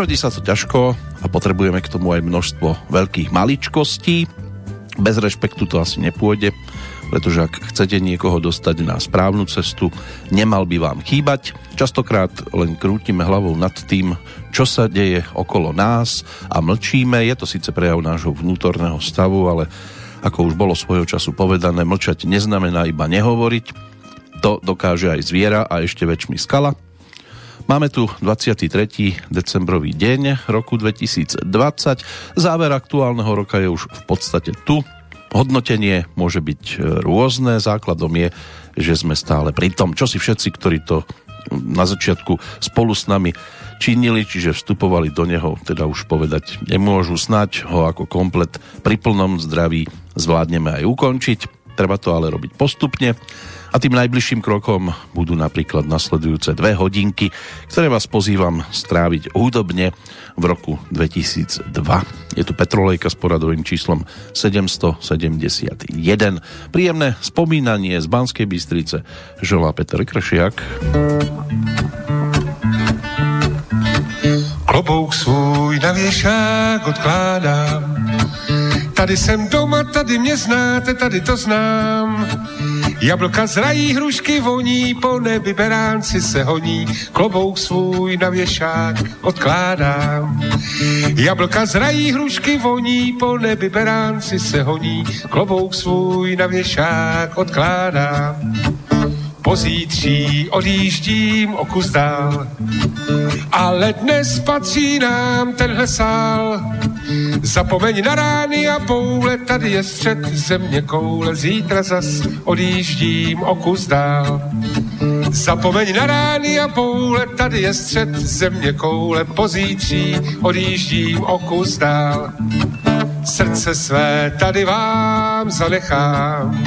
Rodí sa to ťažko a potrebujeme k tomu aj množstvo veľkých maličkostí. Bez rešpektu to asi nepôjde, pretože ak chcete niekoho dostať na správnu cestu, nemal by vám chýbať. Častokrát len krútime hlavou nad tým, čo sa deje okolo nás a mlčíme. Je to síce prejav nášho vnútorného stavu, ale ako už bolo svojho času povedané, mlčať neznamená iba nehovoriť. To dokáže aj zviera a ešte väčšmi skala. Máme tu 23. decembrový deň roku 2020. Záver aktuálneho roka je už v podstate tu. Hodnotenie môže byť e, rôzne. Základom je, že sme stále pri tom, čo si všetci, ktorí to na začiatku spolu s nami činili, čiže vstupovali do neho, teda už povedať nemôžu, snať ho ako komplet pri plnom zdraví zvládneme aj ukončiť. Treba to ale robiť postupne. A tým najbližším krokom budú napríklad nasledujúce dve hodinky, ktoré vás pozývam stráviť hudobne v roku 2002. Je tu Petrolejka s poradovým číslom 771. Príjemné spomínanie z Banskej Bystrice želá Peter Kršiak. Klobouk svůj na věšák odkládám. Tady jsem doma, tady mě znáte, tady to znám. Jablka zrají, hrušky voní, po nebi beránci se honí, klobouk svůj na věšák odkládám. Jablka zrají, hrušky voní, po nebi beránci se honí, klobouk svůj na věšák odkládám. Pozítří odjíždím o kus dál, ale dnes patří nám tenhle sál. Zapomeň na rány a poule, tady je střed země koule, zítra zas odjíždím o kus dál. Zapomeň na rány a poule, tady je střed země koule, pozítří odjíždím o kus dál. Srdce své tady vám zanechám.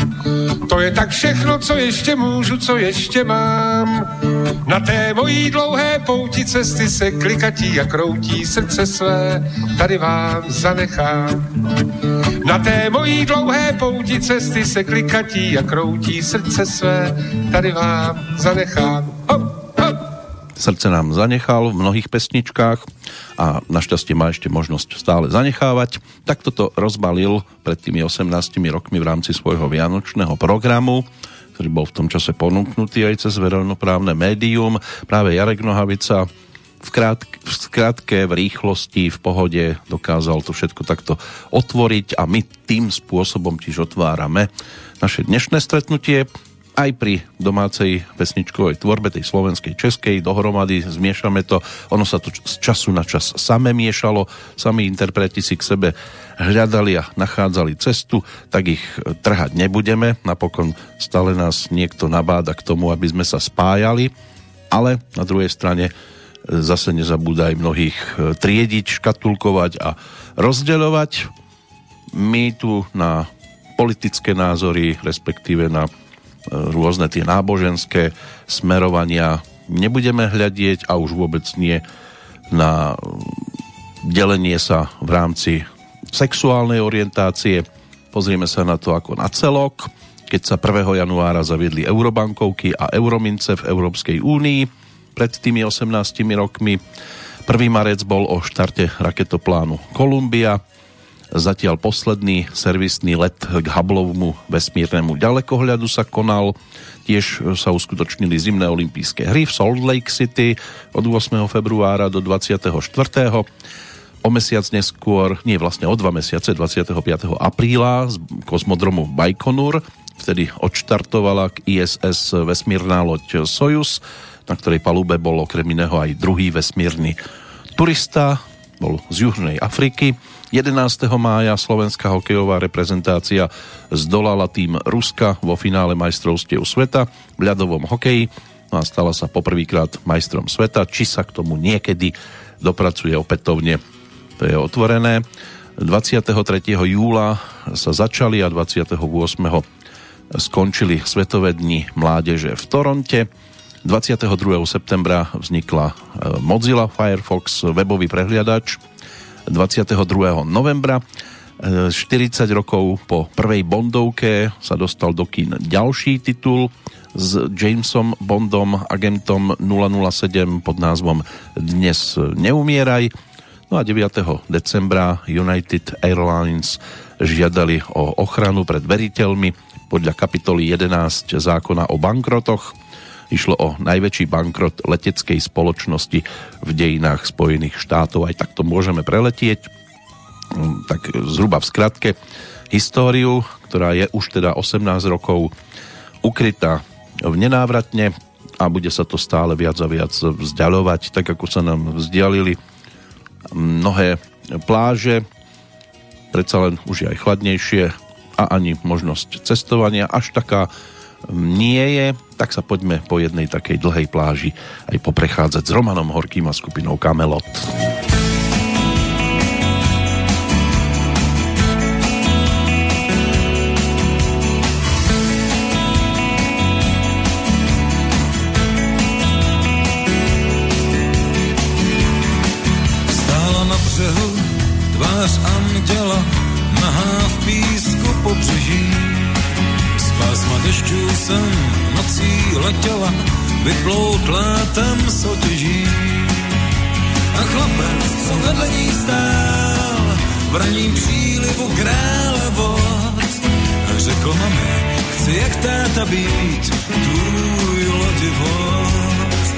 To je tak všechno, co ještě můžu, co ještě mám. Na té mojí dlouhé pouti cesty se klikatí a kroutí srdce své, tady vám zanechám. Na té mojí dlouhé pouti cesty se klikatí a kroutí srdce své, tady vám zanechám. Srdce nám zanechal v mnohých pesničkách a našťastie má ešte možnosť stále zanechávať. Tak toto rozbalil pred tými 18 rokmi v rámci svojho vianočného programu, ktorý bol v tom čase ponúknutý aj cez verejnoprávne médium. Práve Jarek Nohavica v, krátke, v skrátke, v rýchlosti, v pohode dokázal to všetko takto otvoriť a my tým spôsobom tiež otvárame naše dnešné stretnutie aj pri domácej pesničkovej tvorbe, tej slovenskej, českej, dohromady zmiešame to. Ono sa to z času na čas same miešalo, sami interpreti si k sebe hľadali a nachádzali cestu, tak ich trhať nebudeme. Napokon stále nás niekto nabáda k tomu, aby sme sa spájali, ale na druhej strane zase nezabúda mnohých triediť, škatulkovať a rozdeľovať. My tu na politické názory, respektíve na rôzne tie náboženské smerovania nebudeme hľadieť a už vôbec nie na delenie sa v rámci sexuálnej orientácie. Pozrieme sa na to ako na celok. Keď sa 1. januára zaviedli eurobankovky a euromince v Európskej únii pred tými 18 rokmi. 1. marec bol o štarte raketoplánu Kolumbia Zatiaľ posledný servisný let k Hubbleovmu vesmírnemu ďalekohľadu sa konal. Tiež sa uskutočnili zimné olympijské hry v Salt Lake City od 8. februára do 24. O mesiac neskôr, nie vlastne o dva mesiace, 25. apríla z kozmodromu Baikonur, vtedy odštartovala k ISS vesmírna loď Soyuz, na ktorej palube bol okrem iného aj druhý vesmírny turista, bol z Južnej Afriky 11. mája slovenská hokejová reprezentácia zdolala tým Ruska vo finále majstrovstiev sveta v ľadovom hokeji no a stala sa poprvýkrát majstrom sveta. Či sa k tomu niekedy dopracuje opätovne, to je otvorené. 23. júla sa začali a 28. skončili Svetové dni mládeže v Toronte. 22. septembra vznikla eh, Mozilla Firefox webový prehliadač 22. novembra 40 rokov po prvej Bondovke sa dostal do kín ďalší titul s Jamesom Bondom, agentom 007 pod názvom Dnes neumieraj. No a 9. decembra United Airlines žiadali o ochranu pred veriteľmi podľa kapitoly 11 zákona o bankrotoch. Išlo o najväčší bankrot leteckej spoločnosti v dejinách Spojených štátov. Aj takto môžeme preletieť. Mm, tak zhruba v skratke. Históriu, ktorá je už teda 18 rokov ukrytá v nenávratne a bude sa to stále viac a viac vzdialovať, tak ako sa nám vzdialili mnohé pláže, predsa len už je aj chladnejšie a ani možnosť cestovania. Až taká nie je, tak sa poďme po jednej takej dlhej pláži aj poprechádzať s Romanom Horkým a skupinou Kamelot. Vyplout létem soutěží. A chlapec, co vedle ní stál, v raním přílivu krále vod, řekl mami, chci jak táta být, tvůj lodivod.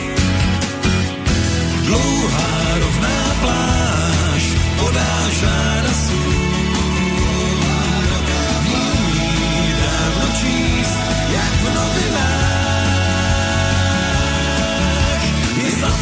Dlouhá rovná pláž podá žáda jak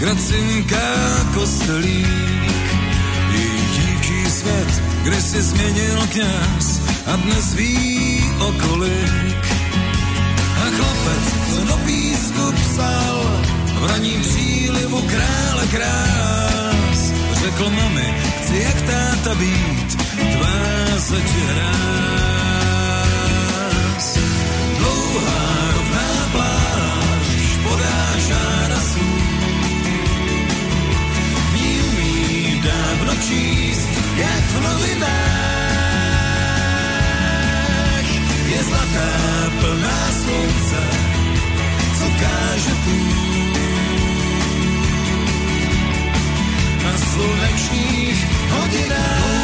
gracinká kostelík. Její dívčí svět, kde si změnil kněz a dnes ví okolik. A chlapec, co do písku psal, v raním přílivu krále krás, řekl mami, chci jak táta být, tvá se hrás. Dlouhá číst, jak v novinách. Je zlatá plná slunce, co káže Na slunečných hodinách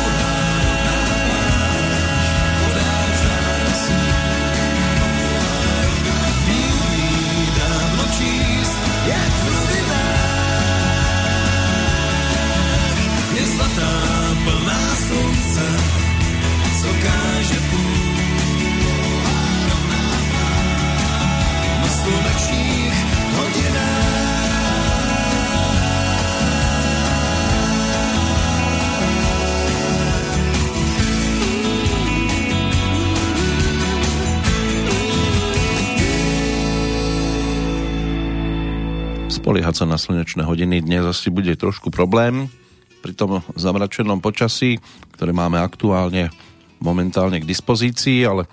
spoliehať sa na slnečné hodiny dnes asi bude trošku problém. Pri tom zamračenom počasí, ktoré máme aktuálne momentálne k dispozícii, ale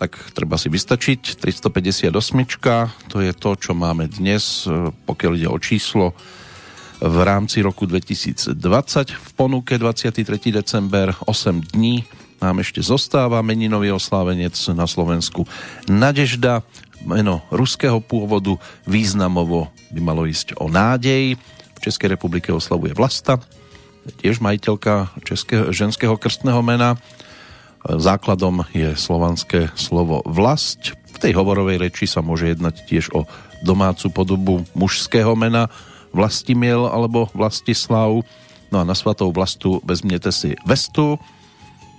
tak treba si vystačiť. 358, to je to, čo máme dnes, pokiaľ ide o číslo v rámci roku 2020 v ponuke 23. december 8 dní nám ešte zostáva meninový oslávenec na Slovensku Nadežda meno ruského pôvodu, významovo by malo ísť o nádej. V Českej republike oslavuje Vlasta, tiež majiteľka českého, ženského krstného mena. Základom je slovanské slovo vlast. V tej hovorovej reči sa môže jednať tiež o domácu podobu mužského mena Vlastimiel alebo Vlastislav. No a na svatou vlastu vezmete si vestu.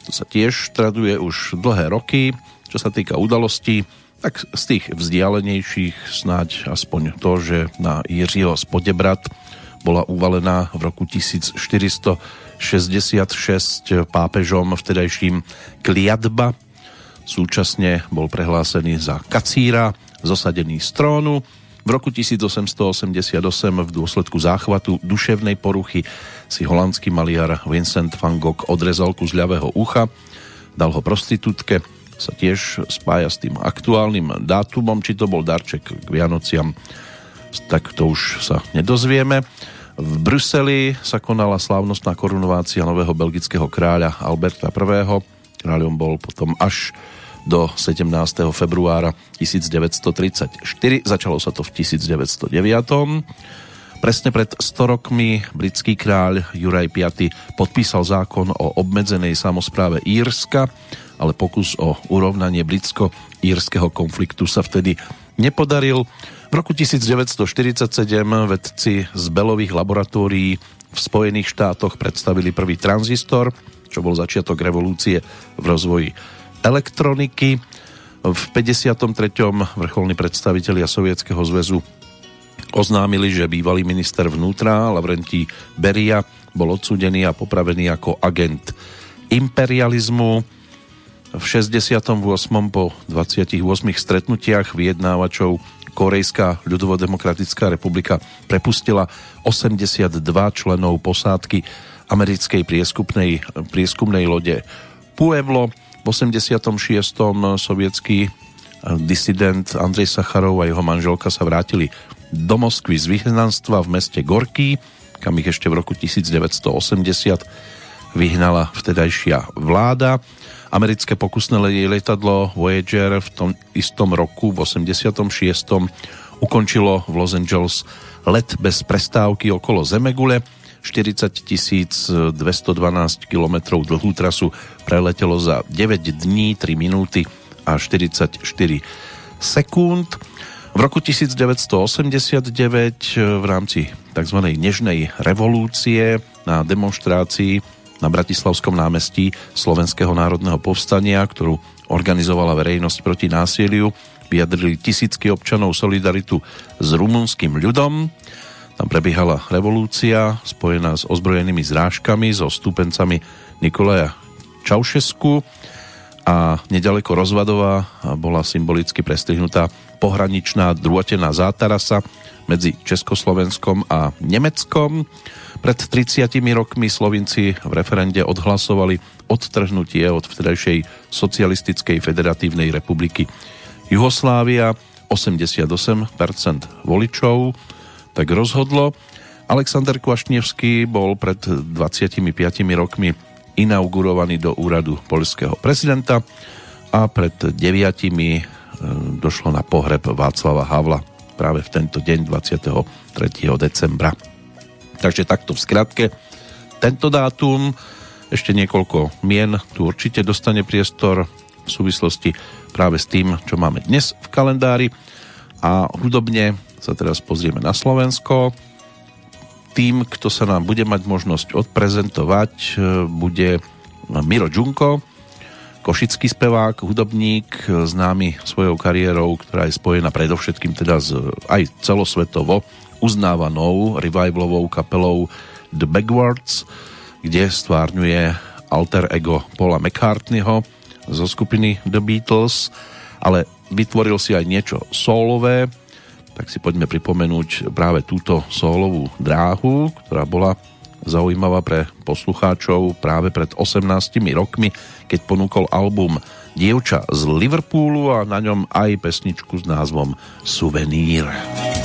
To sa tiež traduje už dlhé roky. Čo sa týka udalostí, tak z tých vzdialenejších snáď aspoň to, že na Jiřího Spodebrat bola uvalená v roku 1466 pápežom vtedajším kliadba. súčasne bol prehlásený za kacíra, zosadený z trónu. V roku 1888 v dôsledku záchvatu duševnej poruchy si holandský maliar Vincent van Gogh odrezal kus ľavého ucha, dal ho prostitútke, sa tiež spája s tým aktuálnym dátumom, či to bol darček k Vianociam, tak to už sa nedozvieme. V Bruseli sa konala slávnostná korunovácia nového belgického kráľa Alberta I. Kráľom bol potom až do 17. februára 1934. Začalo sa to v 1909. Presne pred 100 rokmi britský kráľ Juraj V podpísal zákon o obmedzenej samozpráve Írska, ale pokus o urovnanie britsko-írskeho konfliktu sa vtedy nepodaril. V roku 1947 vedci z Belových laboratórií v Spojených štátoch predstavili prvý tranzistor, čo bol začiatok revolúcie v rozvoji elektroniky. V 53. vrcholní predstavitelia Sovietskeho zväzu oznámili, že bývalý minister vnútra Lavrentí Beria bol odsúdený a popravený ako agent imperializmu. V 68. po 28 stretnutiach vyjednávačov Korejská ľudovodemokratická republika prepustila 82 členov posádky americkej prieskumnej, prieskumnej lode Pueblo. V 86. sovietský eh, disident Andrej Sacharov a jeho manželka sa vrátili do Moskvy z vyhnanstva v meste Gorky, kam ich ešte v roku 1980 vyhnala vtedajšia vláda. Americké pokusné lietadlo Voyager v tom istom roku, v 86. ukončilo v Los Angeles let bez prestávky okolo Zemegule. 40 212 km dlhú trasu preletelo za 9 dní, 3 minúty a 44 sekúnd. V roku 1989 v rámci tzv. nežnej revolúcie na demonstrácii na Bratislavskom námestí Slovenského národného povstania, ktorú organizovala verejnosť proti násiliu. Vyjadrili tisícky občanov solidaritu s rumunským ľudom. Tam prebiehala revolúcia spojená s ozbrojenými zrážkami so stúpencami Nikolaja Čaušesku a nedaleko Rozvadova bola symbolicky prestrihnutá pohraničná druhotená zátarasa medzi Československom a Nemeckom. Pred 30 rokmi Slovinci v referende odhlasovali odtrhnutie od vtedajšej socialistickej federatívnej republiky Juhoslávia. 88% voličov tak rozhodlo. Alexander Kvašnevský bol pred 25 rokmi inaugurovaný do úradu polského prezidenta a pred 9 e, došlo na pohreb Václava Havla práve v tento deň 23. decembra. Takže takto v skratke. Tento dátum, ešte niekoľko mien, tu určite dostane priestor v súvislosti práve s tým, čo máme dnes v kalendári. A hudobne sa teraz pozrieme na Slovensko. Tým, kto sa nám bude mať možnosť odprezentovať, e, bude Miro Džunko, košický spevák, hudobník, známy svojou kariérou, ktorá je spojená predovšetkým teda s, aj celosvetovo uznávanou revivalovou kapelou The Backwards, kde stvárňuje alter ego Paula McCartneyho zo skupiny The Beatles, ale vytvoril si aj niečo solové, tak si poďme pripomenúť práve túto solovú dráhu, ktorá bola zaujímavá pre poslucháčov práve pred 18 rokmi, keď ponúkol album Dievča z Liverpoolu a na ňom aj pesničku s názvom Suvenír. Suvenír.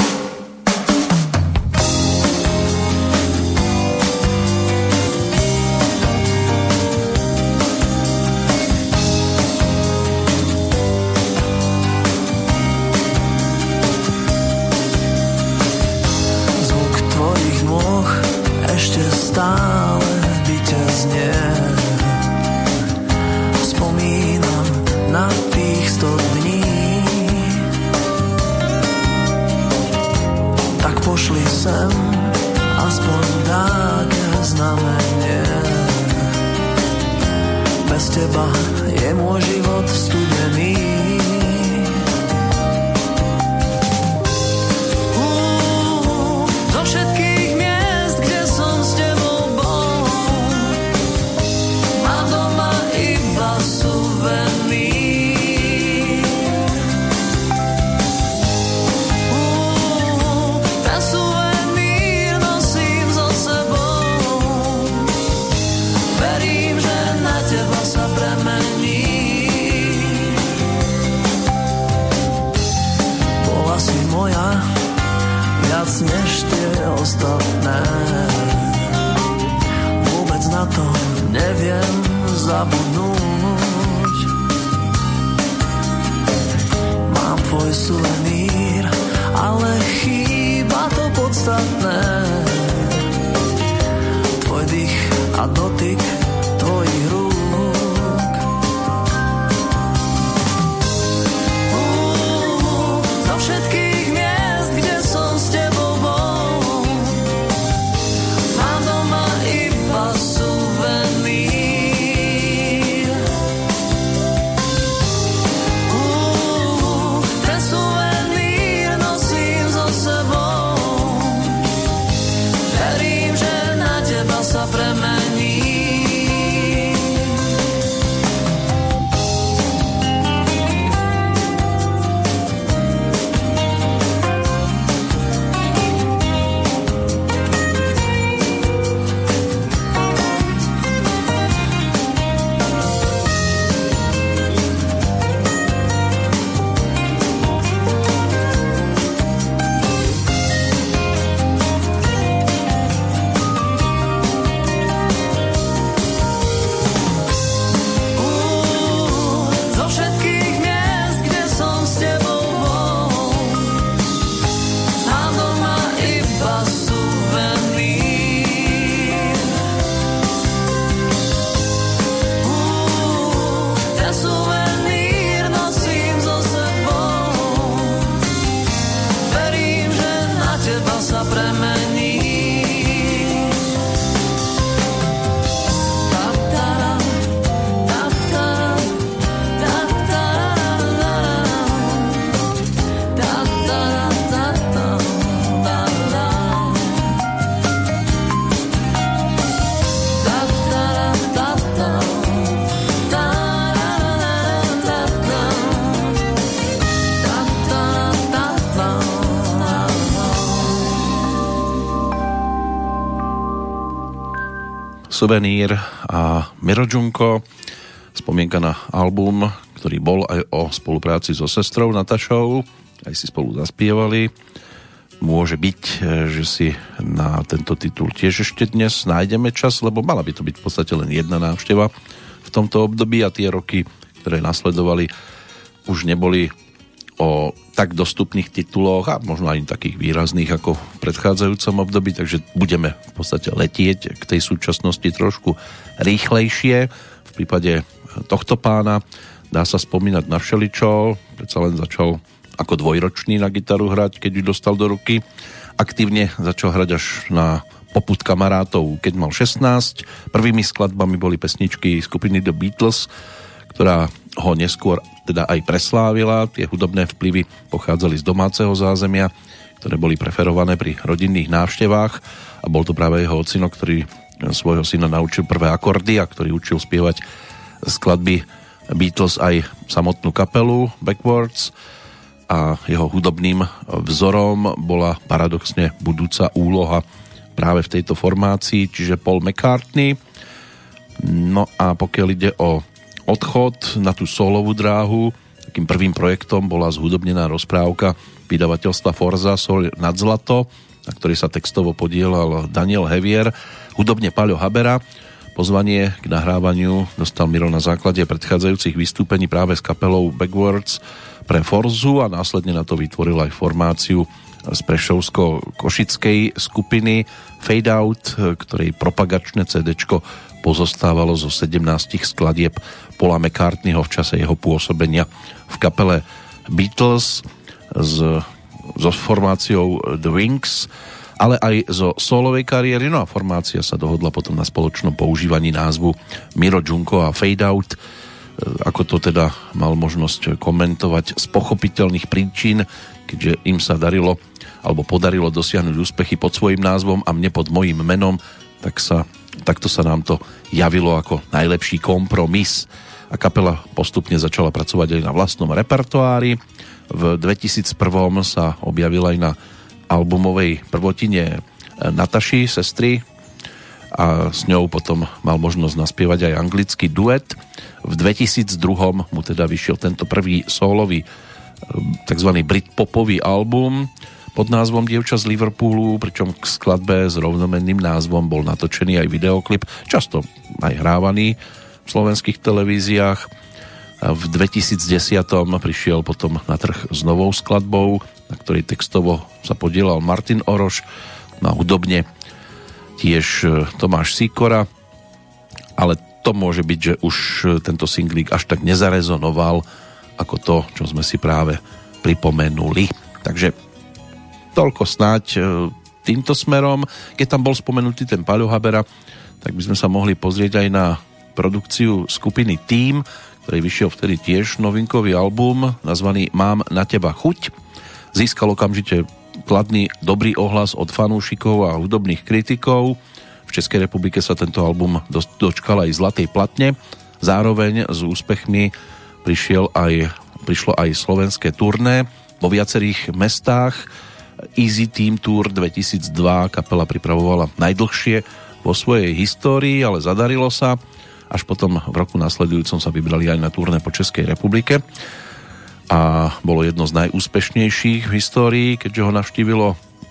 Suvenír a Miro Džunko. Spomienka na album, ktorý bol aj o spolupráci so sestrou Natašou. Aj si spolu zaspievali. Môže byť, že si na tento titul tiež ešte dnes nájdeme čas, lebo mala by to byť v podstate len jedna návšteva v tomto období a tie roky, ktoré nasledovali, už neboli o tak dostupných tituloch a možno aj takých výrazných ako predchádzajúcom období, takže budeme v podstate letieť k tej súčasnosti trošku rýchlejšie. V prípade tohto pána dá sa spomínať na všeličo, predsa len začal ako dvojročný na gitaru hrať, keď ju dostal do ruky. Aktívne začal hrať až na poput kamarátov, keď mal 16. Prvými skladbami boli pesničky skupiny The Beatles, ktorá ho neskôr teda aj preslávila. Tie hudobné vplyvy pochádzali z domáceho zázemia, ktoré boli preferované pri rodinných návštevách a bol to práve jeho ocino, ktorý svojho syna naučil prvé akordy a ktorý učil spievať skladby Beatles aj samotnú kapelu Backwards a jeho hudobným vzorom bola paradoxne budúca úloha práve v tejto formácii, čiže Paul McCartney. No a pokiaľ ide o odchod na tú solovú dráhu. Takým prvým projektom bola zhudobnená rozprávka vydavateľstva Forza Sol nad zlato, na ktorý sa textovo podielal Daniel Hevier, hudobne Paľo Habera. Pozvanie k nahrávaniu dostal Miro na základe predchádzajúcich vystúpení práve s kapelou Backwards pre Forzu a následne na to vytvoril aj formáciu z Prešovsko-Košickej skupiny Fade Out, ktorej propagačné CD pozostávalo zo 17 skladieb Paula McCartneyho v čase jeho pôsobenia v kapele Beatles s, so formáciou The Wings, ale aj zo solovej kariéry. No a formácia sa dohodla potom na spoločnom používaní názvu Miro Junko a Fade Out. E, ako to teda mal možnosť komentovať z pochopiteľných príčin, keďže im sa darilo alebo podarilo dosiahnuť úspechy pod svojim názvom a mne pod mojím menom, tak sa, takto sa nám to javilo ako najlepší kompromis a kapela postupne začala pracovať aj na vlastnom repertoári. V 2001 sa objavil aj na albumovej prvotine Nataši, sestry a s ňou potom mal možnosť naspievať aj anglický duet. V 2002 mu teda vyšiel tento prvý solový tzv. britpopový album pod názvom Dievča z Liverpoolu, pričom k skladbe s rovnomenným názvom bol natočený aj videoklip, často aj hrávaný v slovenských televíziách. V 2010 prišiel potom na trh s novou skladbou, na ktorej textovo sa podielal Martin Oroš, na hudobne tiež e, Tomáš Sikora, ale to môže byť, že už tento singlík až tak nezarezonoval ako to, čo sme si práve pripomenuli. Takže toľko snáď e, týmto smerom. Keď tam bol spomenutý ten Paľo Habera, tak by sme sa mohli pozrieť aj na produkciu skupiny Team, ktorý vyšiel vtedy tiež novinkový album nazvaný Mám na teba chuť. Získal okamžite kladný dobrý ohlas od fanúšikov a hudobných kritikov. V Českej republike sa tento album dočkal aj zlatej platne. Zároveň s úspechmi prišiel aj, prišlo aj slovenské turné vo viacerých mestách. Easy Team Tour 2002 kapela pripravovala najdlhšie vo svojej histórii, ale zadarilo sa. Až potom v roku nasledujúcom sa vybrali aj na turné po Českej republike a bolo jedno z najúspešnejších v histórii, keďže ho navštívilo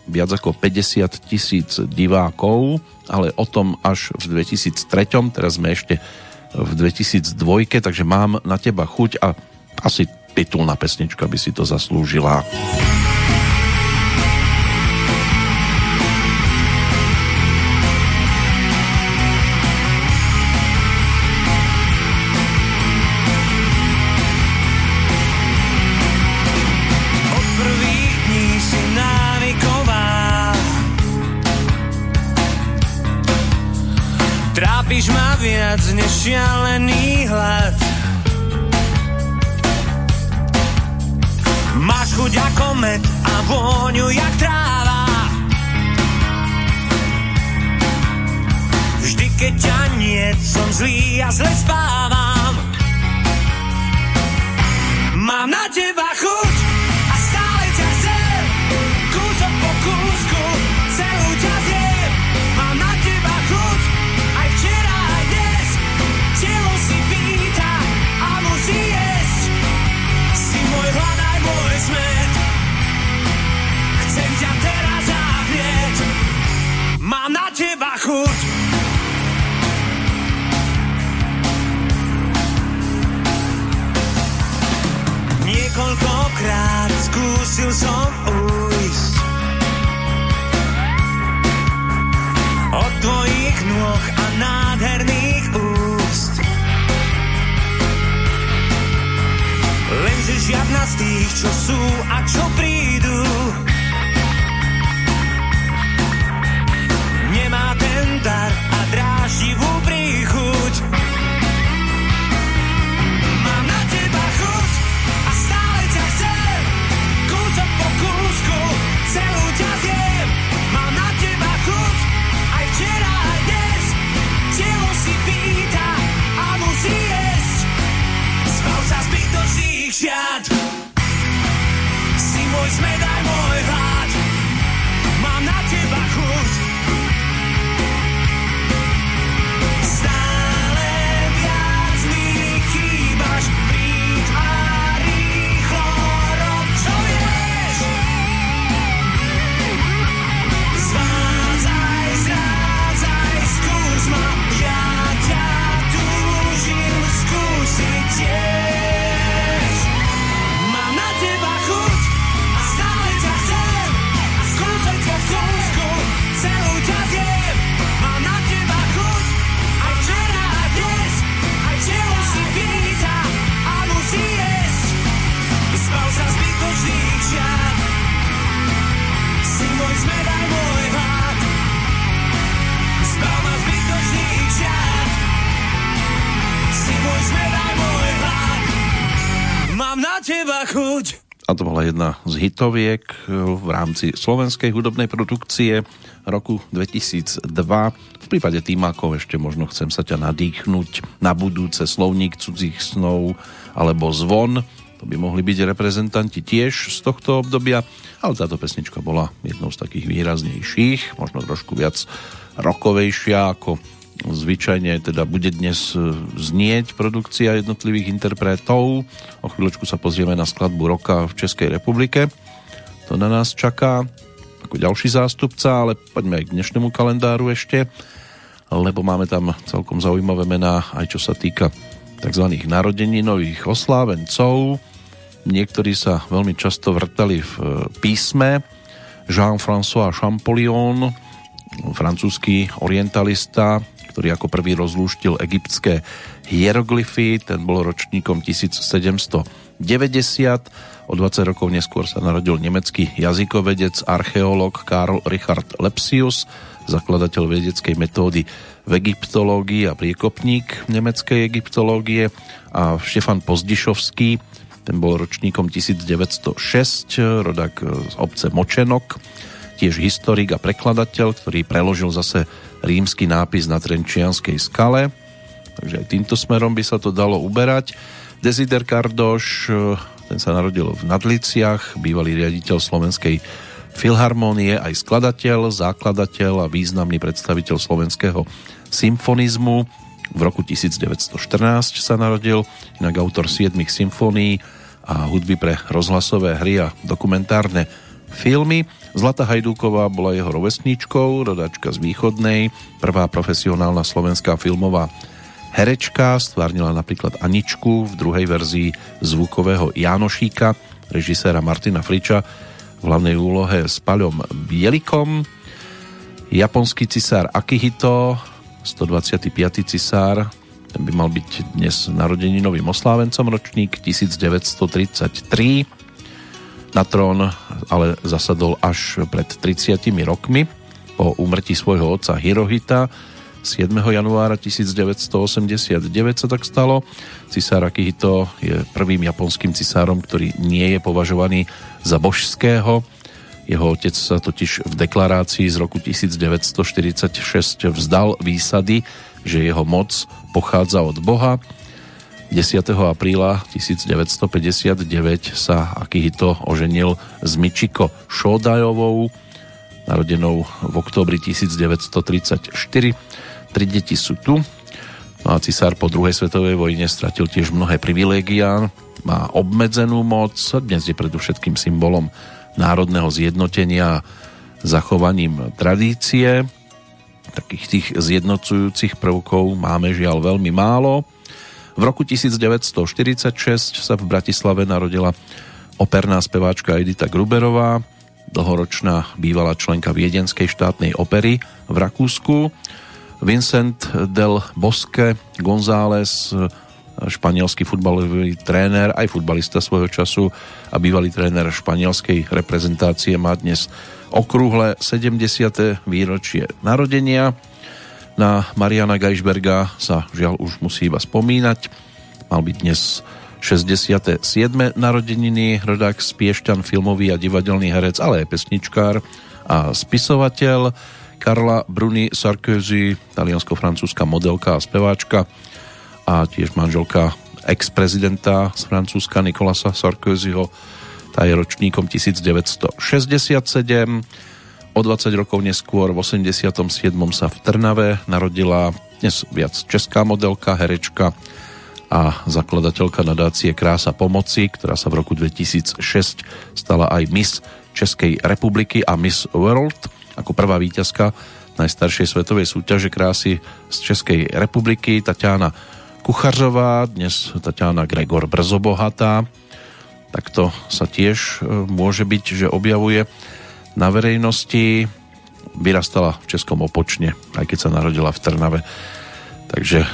viac ako 50 tisíc divákov, ale o tom až v 2003, teraz sme ešte v 2002, takže mám na teba chuť a asi titulná pesnička by si to zaslúžila. Trápiš ma viac než šialený hlad. Máš chuť ako med a vôňu jak tráva. Vždy keď ťa nie, som zlý a zle spávam. Mám na teba chuť Niekoľkokrát skúsil som ujsť od tvojich nôh a nádherných úst. Lenže žiadna z tých, čo sú a čo prídu, hitoviek eh, v rámci slovenskej hudobnej produkcie roku 2002. V prípade týmakov ešte možno chcem sa ťa nadýchnuť na budúce slovník cudzích snov alebo zvon. To by mohli byť reprezentanti tiež z tohto obdobia, ale táto pesnička bola jednou z takých výraznejších, možno trošku viac rokovejšia ako Zvyčajne teda bude dnes e, znieť produkcia jednotlivých interpretov. O chvíľočku sa pozrieme na skladbu roka v Českej republike. to na nás čaká ako ďalší zástupca, ale poďme aj k dnešnému kalendáru ešte, lebo máme tam celkom zaujímavé mená, aj čo sa týka tzv. nových oslávencov. Niektorí sa veľmi často vrtali v e, písme. Jean-François Champollion, francúzsky orientalista, ktorý ako prvý rozlúštil egyptské hieroglyfy, ten bol ročníkom 1790. O 20 rokov neskôr sa narodil nemecký jazykovedec, archeológ Karl Richard Lepsius, zakladateľ vedeckej metódy v egyptológii a priekopník nemeckej egyptológie a Štefan Pozdišovský, ten bol ročníkom 1906, rodak z obce Močenok, tiež historik a prekladateľ, ktorý preložil zase rímsky nápis na Trenčianskej skale. Takže aj týmto smerom by sa to dalo uberať. Desider Kardoš, ten sa narodil v Nadliciach, bývalý riaditeľ Slovenskej filharmónie, aj skladateľ, základateľ a významný predstaviteľ slovenského symfonizmu. V roku 1914 sa narodil, inak autor 7 symfónií a hudby pre rozhlasové hry a dokumentárne filmy. Zlata Hajdúková bola jeho rovesníčkou, rodačka z Východnej, prvá profesionálna slovenská filmová herečka, stvárnila napríklad Aničku v druhej verzii zvukového Jánošíka, režiséra Martina Friča v hlavnej úlohe s Paľom Bielikom. Japonský cisár Akihito, 125. cisár, ten by mal byť dnes novým oslávencom, ročník 1933. Na trón ale zasadol až pred 30 rokmi po úmrtí svojho otca Hirohita, 7. januára 1989 sa tak stalo. Cisár Akihito je prvým japonským cisárom, ktorý nie je považovaný za božského. Jeho otec sa totiž v deklarácii z roku 1946 vzdal výsady, že jeho moc pochádza od Boha. 10. apríla 1959 sa Akihito oženil s Michiko Šodajovou, narodenou v októbri 1934 Tri deti sú tu. No a cisár po druhej svetovej vojne stratil tiež mnohé privilégia, má obmedzenú moc, dnes je predovšetkým symbolom národného zjednotenia zachovaním tradície. Takých tých zjednocujúcich prvkov máme žiaľ veľmi málo. V roku 1946 sa v Bratislave narodila operná speváčka Edita Gruberová, dlhoročná bývalá členka Viedenskej štátnej opery v Rakúsku. Vincent del Bosque González, španielský futbalový tréner, aj futbalista svojho času a bývalý tréner španielskej reprezentácie má dnes okrúhle 70. výročie narodenia. Na Mariana Geisberga sa žiaľ už musí iba spomínať. Mal byť dnes 67. narodeniny, rodák Spiešťan, filmový a divadelný herec, ale aj pesničkár a spisovateľ. Karla Bruni Sarkozy, taliansko-francúzska modelka a speváčka a tiež manželka ex-prezidenta z Francúzska Nikolasa Sarkozyho, tá je ročníkom 1967. O 20 rokov neskôr, v 87. sa v Trnave narodila dnes viac česká modelka, herečka a zakladateľka nadácie Krása pomoci, ktorá sa v roku 2006 stala aj Miss Českej republiky a Miss World – ako prvá víťazka najstaršej svetovej súťaže krásy z Českej republiky Tatiana Kuchařová, dnes Tatiana Gregor Brzobohatá. Takto sa tiež e, môže byť, že objavuje na verejnosti. Vyrastala v Českom opočne, aj keď sa narodila v Trnave. Takže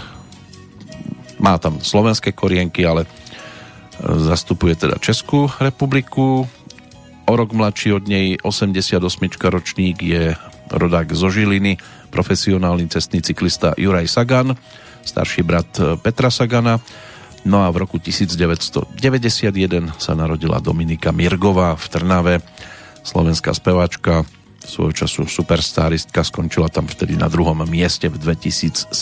má tam slovenské korienky, ale e, zastupuje teda Českú republiku. O rok mladší od nej 88. ročník je rodák zo Žiliny, profesionálny cestný cyklista Juraj Sagan, starší brat Petra Sagana. No a v roku 1991 sa narodila Dominika Mirgová v Trnave, slovenská speváčka, svojho času superstaristka, skončila tam vtedy na druhom mieste v 2007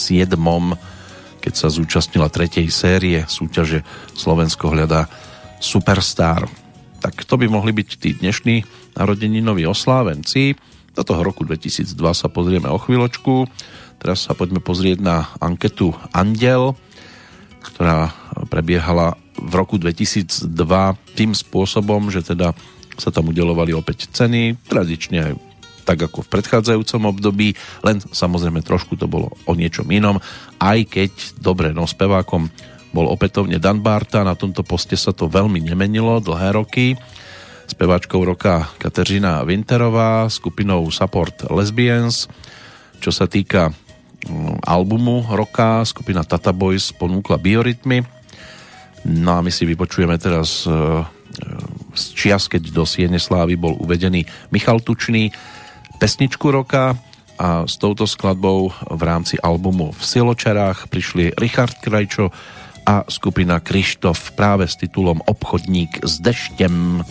keď sa zúčastnila tretej série súťaže Slovensko hľadá Superstar. Tak to by mohli byť tí dnešní narodeninoví oslávenci. Do toho roku 2002 sa pozrieme o chvíľočku. Teraz sa poďme pozrieť na anketu Andel, ktorá prebiehala v roku 2002 tým spôsobom, že teda sa tam udelovali opäť ceny, tradične tak ako v predchádzajúcom období, len samozrejme trošku to bolo o niečom inom, aj keď dobre, no spevákom bol opätovne Dan Barta, na tomto poste sa to veľmi nemenilo dlhé roky. Speváčkou roka Kateřina Winterová, skupinou Support Lesbians. Čo sa týka mm, albumu roka, skupina Tata Boys ponúkla Biorytmy. No a my si vypočujeme teraz e, z čias, keď do Siene Slávy bol uvedený Michal Tučný, pesničku roka a s touto skladbou v rámci albumu v Siločarách prišli Richard Krajčo a skupina Krištof práve s titulom Obchodník s deštem.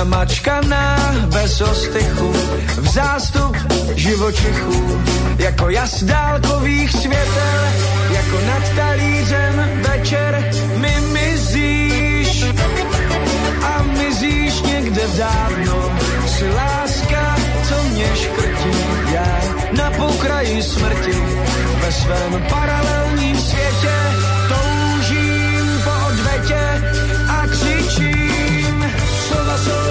Namačkaná bez ostychu, v zástup živočichů, jako jas dálkových světel, jako nad talířem večer mi mizíš. A mizíš někde dávno, si láska, co mě škrtí, já na pokraji smrti, ve svém paralelním světě jsou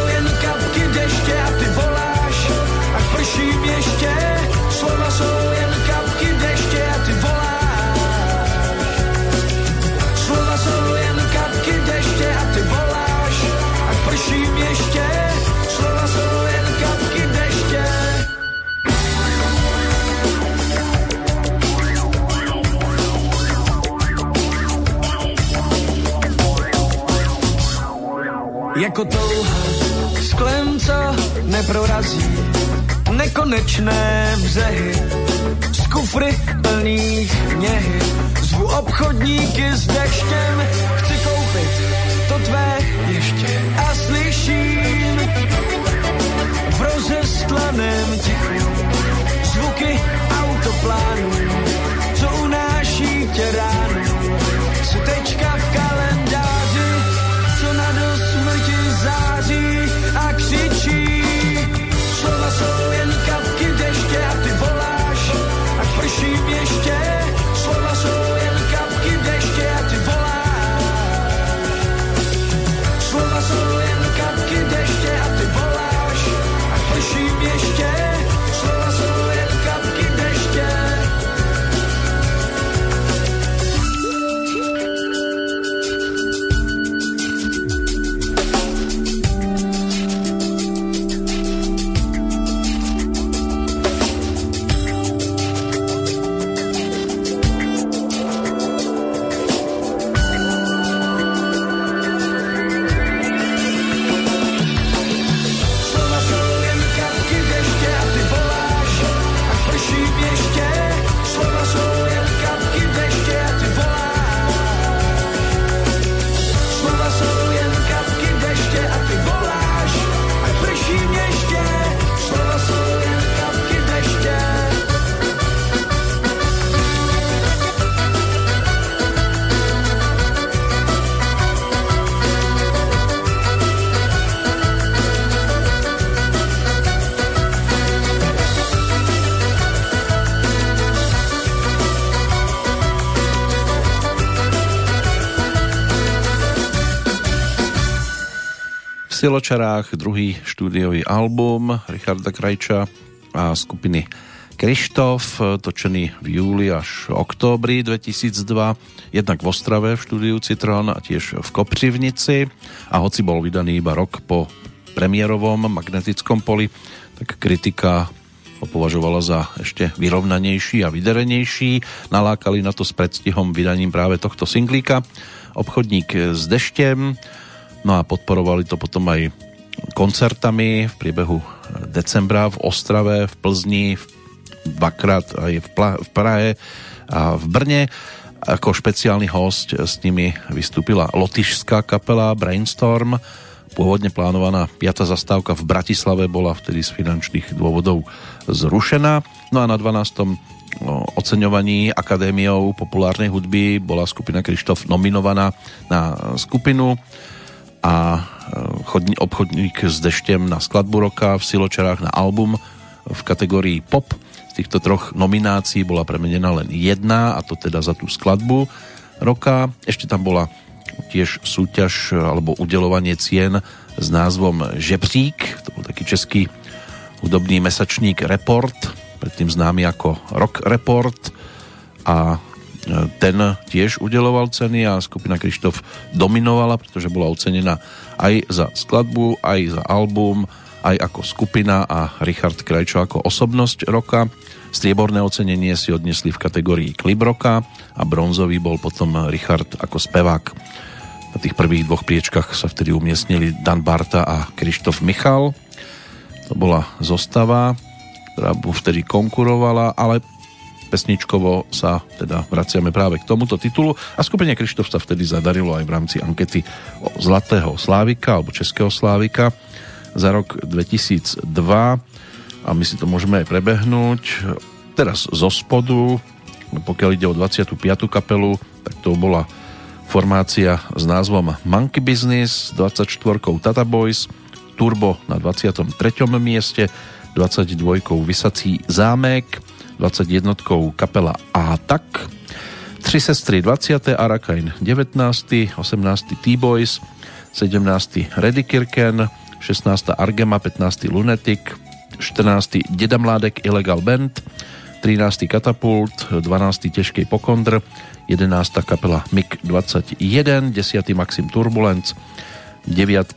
prším ještě, slova jsou jen kapky deště a ty voláš. Slova jsou jen kapky deště a ty voláš, ať prším ještě, slova jsou jen kapky deště. Jako touha co neprorazí nekonečné břehy, z kufry plných něhy. Zvu obchodníky s deštěm, chci koupit to tvé ještě a slyším v rozestlaném tichu zvuky autoplánů, co unáší tě ránu. Siločarách druhý štúdiový album Richarda Krajča a skupiny Krištof, točený v júli až októbri 2002, jednak v Ostrave v štúdiu Citron a tiež v Kopřivnici. A hoci bol vydaný iba rok po premiérovom magnetickom poli, tak kritika ho považovala za ešte vyrovnanejší a vyderenejší. Nalákali na to s predstihom vydaním práve tohto singlíka. Obchodník s deštem, No a podporovali to potom aj koncertami v priebehu decembra v Ostrave, v Plzni, dvakrát aj v, Pla- v Prahe a v Brne. Ako špeciálny host s nimi vystúpila lotyšská kapela Brainstorm, Pôvodne plánovaná piata zastávka v Bratislave bola vtedy z finančných dôvodov zrušená. No a na 12. oceňovaní Akadémiou populárnej hudby bola skupina Krištof nominovaná na skupinu a e, obchodník s deštem na skladbu roka, v Siločarách na album v kategórii pop. Z týchto troch nominácií bola premenená len jedna, a to teda za tú skladbu roka. Ešte tam bola tiež súťaž alebo udelovanie cien s názvom Žebřík, to bol taký český hudobný mesačník Report, predtým známy ako Rock Report a ten tiež udeloval ceny a skupina Krištof dominovala, pretože bola ocenená aj za skladbu, aj za album, aj ako skupina a Richard Krajčo ako osobnosť roka. Strieborné ocenenie si odnesli v kategórii klip roka a bronzový bol potom Richard ako spevák. Na tých prvých dvoch priečkach sa vtedy umiestnili Dan Barta a Krištof Michal. To bola zostava, ktorá vtedy konkurovala, ale pesničkovo sa teda vraciame práve k tomuto titulu a skupenie Krištof sa vtedy zadarilo aj v rámci ankety o Zlatého Slávika alebo Českého Slávika za rok 2002 a my si to môžeme aj prebehnúť teraz zo spodu pokiaľ ide o 25. kapelu tak to bola formácia s názvom Monkey Business, 24 Tata Boys, Turbo na 23. mieste, 22 Vysací zámek, 21 kapela A-Tak, 3 sestry 20. Arakain 19. 18. T-Boys, 17. Redikirken, 16. Argema, 15. Lunetic, 14. Deda Mládek Illegal Band, 13. Katapult, 12. Težkej Pokondr, 11. kapela MiG-21, 10. Maxim Turbulence, 9.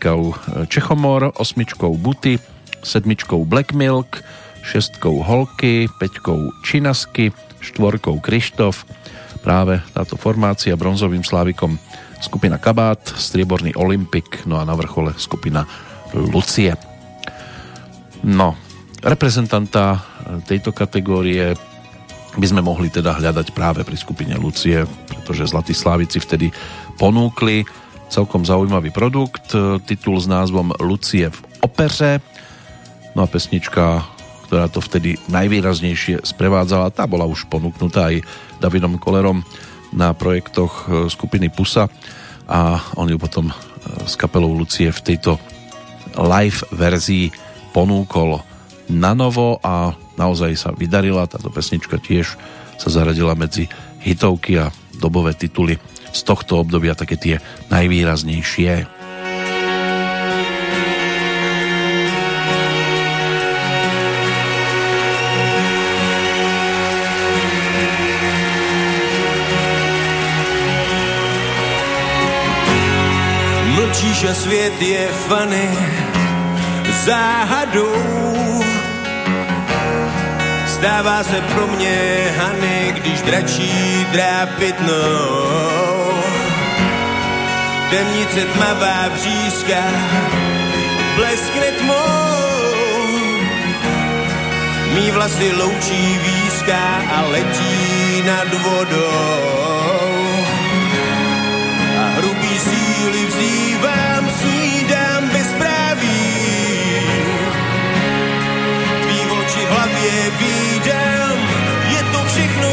Čechomor, 8. Buty, 7. Black Milk, 6. Holky, 5. Činasky, 4. Krištof, práve táto formácia bronzovým slávikom skupina Kabát, strieborný Olympik, no a na vrchole skupina Lucie. No, reprezentanta tejto kategórie by sme mohli teda hľadať práve pri skupine Lucie, pretože Zlatí Slávici vtedy ponúkli celkom zaujímavý produkt, titul s názvom Lucie v opeře, no a pesnička, ktorá to vtedy najvýraznejšie sprevádzala, tá bola už ponúknutá aj Davidom Kolerom na projektoch skupiny Pusa a on ju potom s kapelou Lucie v tejto live verzii ponúkol na novo a naozaj sa vydarila. Táto pesnička tiež sa zaradila medzi hitovky a dobové tituly z tohto obdobia také tie najvýraznejšie. Mlčíš a svět je fany záhadou Stává se pro mě Hany, když dračí drápit nou. Temnice tmavá břízka bleskne tmou. Mí vlasy loučí výzka a letí nad vodou. A hrubý síly vzývám, hlavě ví,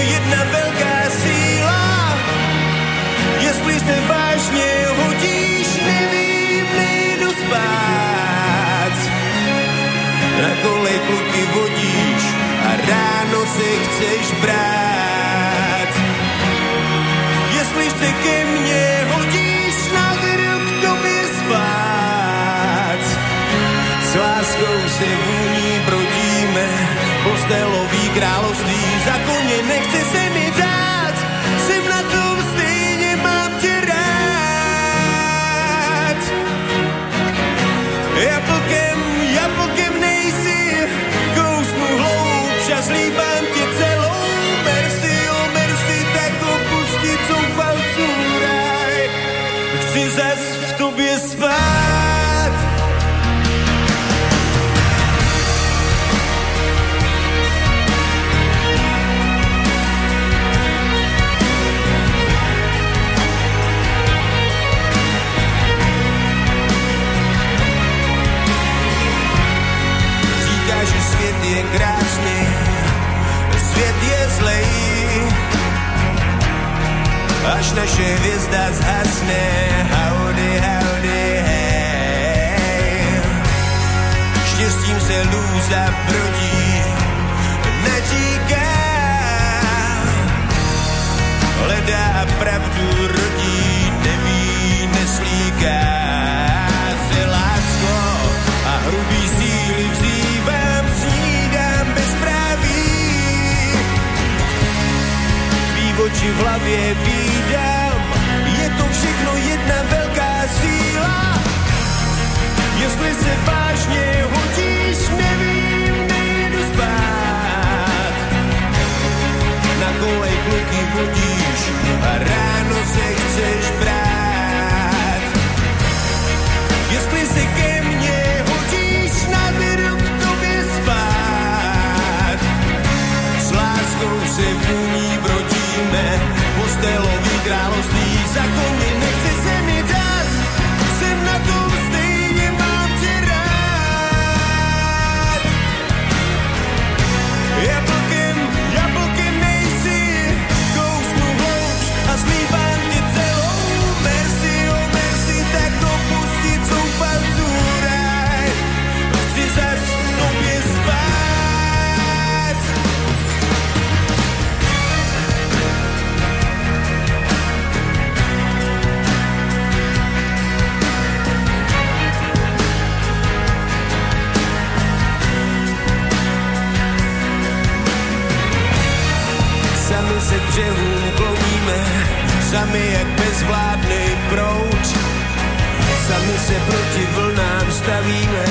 jedna veľká síla. Jestli se vážne hodíš, nevím, nejdu spát. Na kolej kluky vodíš a ráno se chceš brát. Jestli se ke mne hodíš, na k tobě spát. S láskou se postelový království za koně nechce se je krásný, svět je zlej. Až naše hvězda zhasne, howdy, howdy, hej. Štěstím se lůza brodí, netíká. Hledá pravdu, rodí, neví, neslíká. Se lásko a hrubý oči v hlavě vídám, je to všechno jedna velká síla. Jestli se vážně hodíš, nevím, nejdu spát. Na kolej kluky vodíš a ráno se chceš brát. Jestli se ke mně hodíš, naberu k tobě spát. S láskou se v ní brodíme, postelový království sami jak bezvládný proud. Sami se proti vlnám stavíme,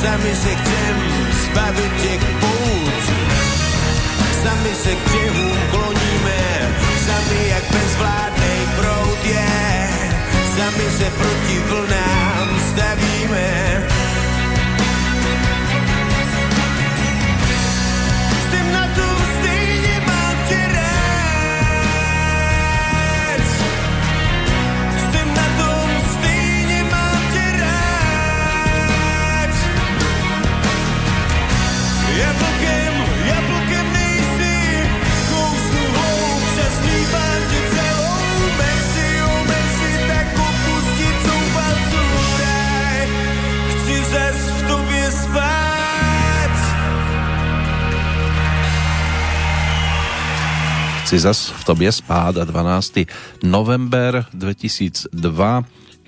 sami se chcem zbavit těch pout. Si zas v tobie spád a 12. november 2002,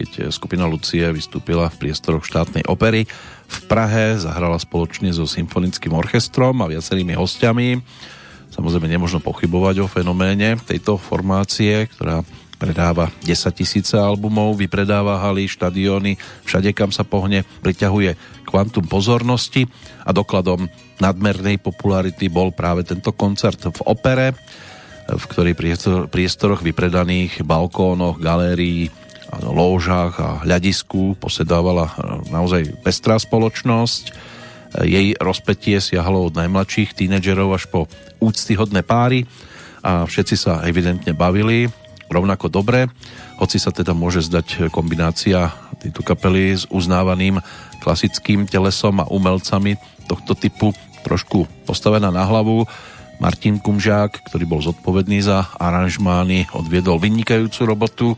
keď skupina Lucie vystúpila v priestoroch štátnej opery v Prahe, zahrala spoločne so symfonickým orchestrom a viacerými hostiami. Samozrejme nemožno pochybovať o fenoméne tejto formácie, ktorá predáva 10 tisíce albumov, vypredáva haly, štadióny, všade kam sa pohne, priťahuje kvantum pozornosti a dokladom nadmernej popularity bol práve tento koncert v opere, v ktorých priestor, priestoroch vypredaných balkónoch, galérií, lóžach a hľadisku posedávala naozaj pestrá spoločnosť. Jej rozpetie siahlo od najmladších tínedžerov až po úctyhodné páry a všetci sa evidentne bavili rovnako dobre, hoci sa teda môže zdať kombinácia tejto kapely s uznávaným klasickým telesom a umelcami tohto typu trošku postavená na hlavu. Martin Kumžák, ktorý bol zodpovedný za aranžmány, odviedol vynikajúcu robotu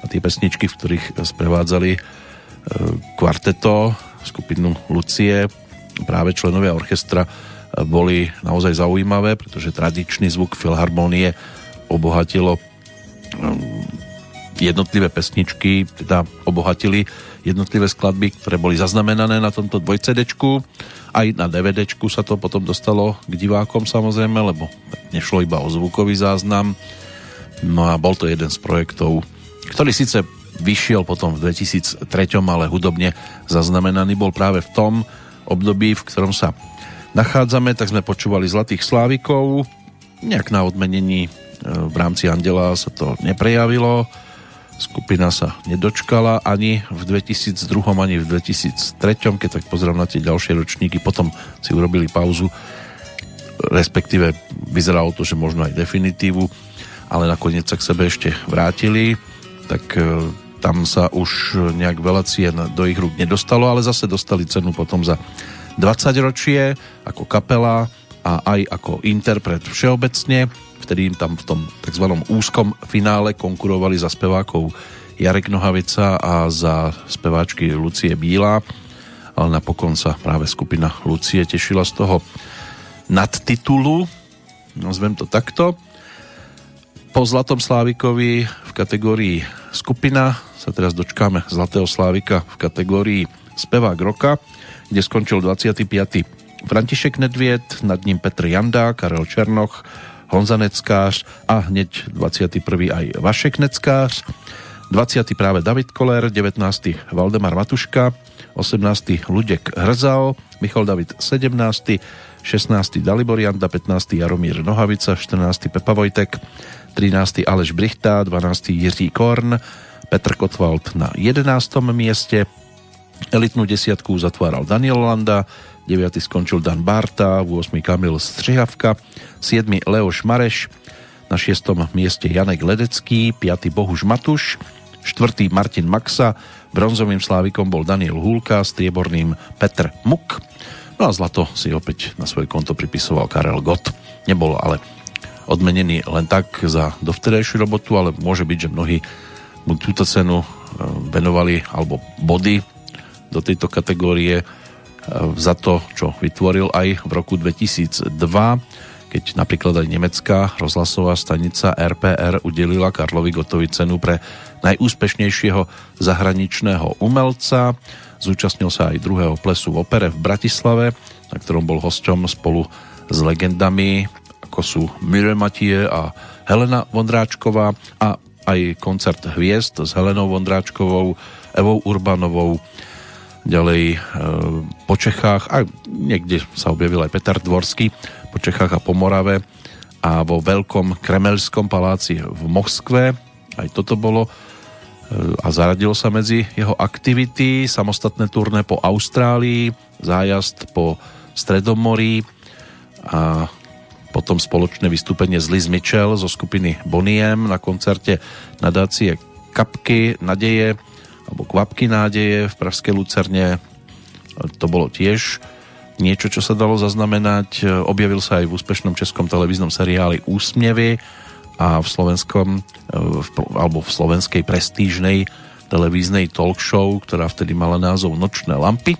a tie pesničky, v ktorých sprevádzali e, kvarteto, skupinu Lucie, práve členovia orchestra, e, boli naozaj zaujímavé, pretože tradičný zvuk filharmonie obohatilo jednotlivé pesničky, teda obohatili jednotlivé skladby, ktoré boli zaznamenané na tomto dvojcedečku. Aj na DVDčku sa to potom dostalo k divákom samozrejme, lebo nešlo iba o zvukový záznam. No a bol to jeden z projektov, ktorý síce vyšiel potom v 2003, ale hudobne zaznamenaný bol práve v tom období, v ktorom sa nachádzame, tak sme počúvali Zlatých Slávikov, nejak na odmenení e, v rámci Andela sa to neprejavilo, skupina sa nedočkala ani v 2002, ani v 2003, keď tak pozriem na tie ďalšie ročníky, potom si urobili pauzu, respektíve vyzeralo to, že možno aj definitívu, ale nakoniec sa k sebe ešte vrátili, tak e, tam sa už nejak veľa cien do ich rúk nedostalo, ale zase dostali cenu potom za 20 ročie ako kapela a aj ako interpret všeobecne. Vtedy im tam v tom tzv. úzkom finále konkurovali za spevákov Jarek Nohavica a za speváčky Lucie Bíla, ale napokon sa práve skupina Lucie tešila z toho nadtitulu, nazvem to takto. Po Zlatom Slávikovi v kategórii skupina sa teraz dočkáme Zlatého Slávika v kategórii spevák roka, kde skončil 25. František Nedviet, nad ním Petr Janda, Karel Černoch, Honza Neckář a hneď 21. aj Vašek Neckář, 20. práve David Koller, 19. Valdemar Matuška, 18. Ludek Hrzal, Michal David 17. 16. Dalibor Janda, 15. Jaromír Nohavica, 14. Pepa Vojtek, 13. Aleš Brichta, 12. Jiří Korn, Petr Kotwald na 11. mieste, elitnú desiatku zatváral Daniel Landa, 9. skončil Dan Barta, 8. Kamil Střihavka, 7. Leoš Mareš, na 6. mieste Janek Ledecký, 5. Bohuž Matuš, 4. Martin Maxa, bronzovým slávikom bol Daniel Hulka, strieborným Petr Muk, No a zlato si opäť na svoje konto pripisoval Karel Gott. Nebol ale odmenený len tak za dovtedajšiu robotu, ale môže byť, že mnohí mu túto cenu e, venovali alebo body do tejto kategórie za to, čo vytvoril aj v roku 2002, keď napríklad aj nemecká rozhlasová stanica RPR udelila Karlovi Gotovi cenu pre najúspešnejšieho zahraničného umelca. Zúčastnil sa aj druhého plesu v opere v Bratislave, na ktorom bol hosťom spolu s legendami ako sú Mire Matie a Helena Vondráčková a aj koncert Hviezd s Helenou Vondráčkovou, Evou Urbanovou, ďalej e, po Čechách a niekde sa objavil aj Peter Dvorský po Čechách a po Morave a vo Veľkom Kremelskom paláci v Moskve. Aj toto bolo. A zaradilo sa medzi jeho aktivity, samostatné turné po Austrálii, zájazd po Stredomorí a potom spoločné vystúpenie z Liz Mitchell zo skupiny Boniem na koncerte nadácie Kapky nadeje alebo Kvapky nádeje v Pražskej Lucerne. To bolo tiež niečo, čo sa dalo zaznamenať. Objavil sa aj v úspešnom českom televíznom seriáli Úsmevy a v slovenskom e, alebo v slovenskej prestížnej televíznej talk show, ktorá vtedy mala názov Nočné lampy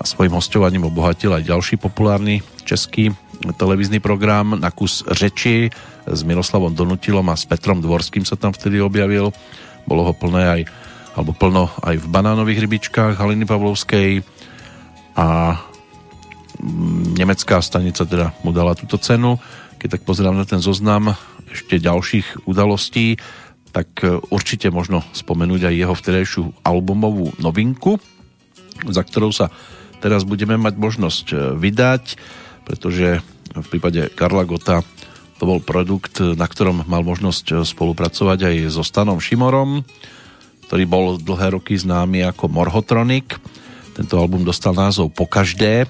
a svojim hostovaním obohatil aj ďalší populárny český televízny program na kus reči s Miroslavom Donutilom a s Petrom Dvorským sa tam vtedy objavil. Bolo ho plné aj, alebo plno aj v banánových rybičkách Haliny Pavlovskej a mm, nemecká stanica teda mu dala túto cenu. Keď tak pozerám na ten zoznam, ešte ďalších udalostí, tak e, určite možno spomenúť aj jeho vtedajšiu albumovú novinku, za ktorou sa teraz budeme mať možnosť e, vydať, pretože v prípade Karla Gota to bol produkt, na ktorom mal možnosť e, spolupracovať aj so Stanom Šimorom, ktorý bol dlhé roky známy ako Morhotronic. Tento album dostal názov Po každé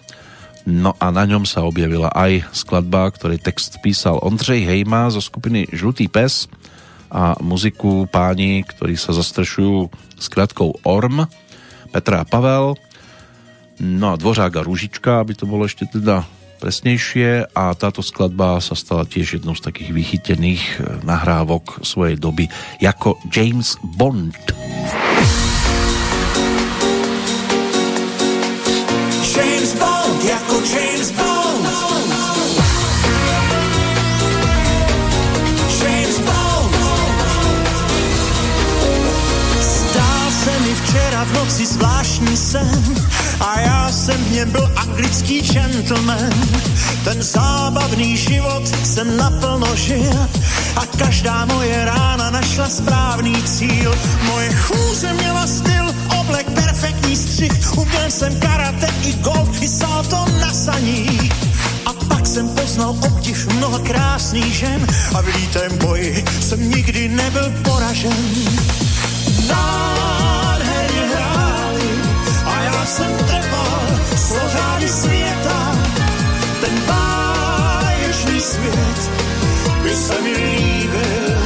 No a na ňom sa objavila aj skladba, ktorej text písal Ondřej Hejma zo skupiny Žlutý pes a muziku páni, ktorí sa zastrešujú s kratkou Orm, Petra a Pavel, no a Dvořák a Rúžička, aby to bolo ešte teda presnejšie a táto skladba sa stala tiež jednou z takých vychytených eh, nahrávok svojej doby ako James Bond. jako James Bond. James Bond. Zdál se mi včera v noci zvláštní sen a já jsem v něm byl anglický gentleman. Ten zábavný život jsem naplno žil a každá moje rána našla správný cíl. Moje chůze měla styl, oblek, perfektní střih, uměl jsem karate i golf, i salto na saních. A pak jsem poznal obdiv mnoha krásných žen a v lítém boji jsem nikdy nebyl poražen. Nádherně světa. Ten báječný svět by se mi líbil,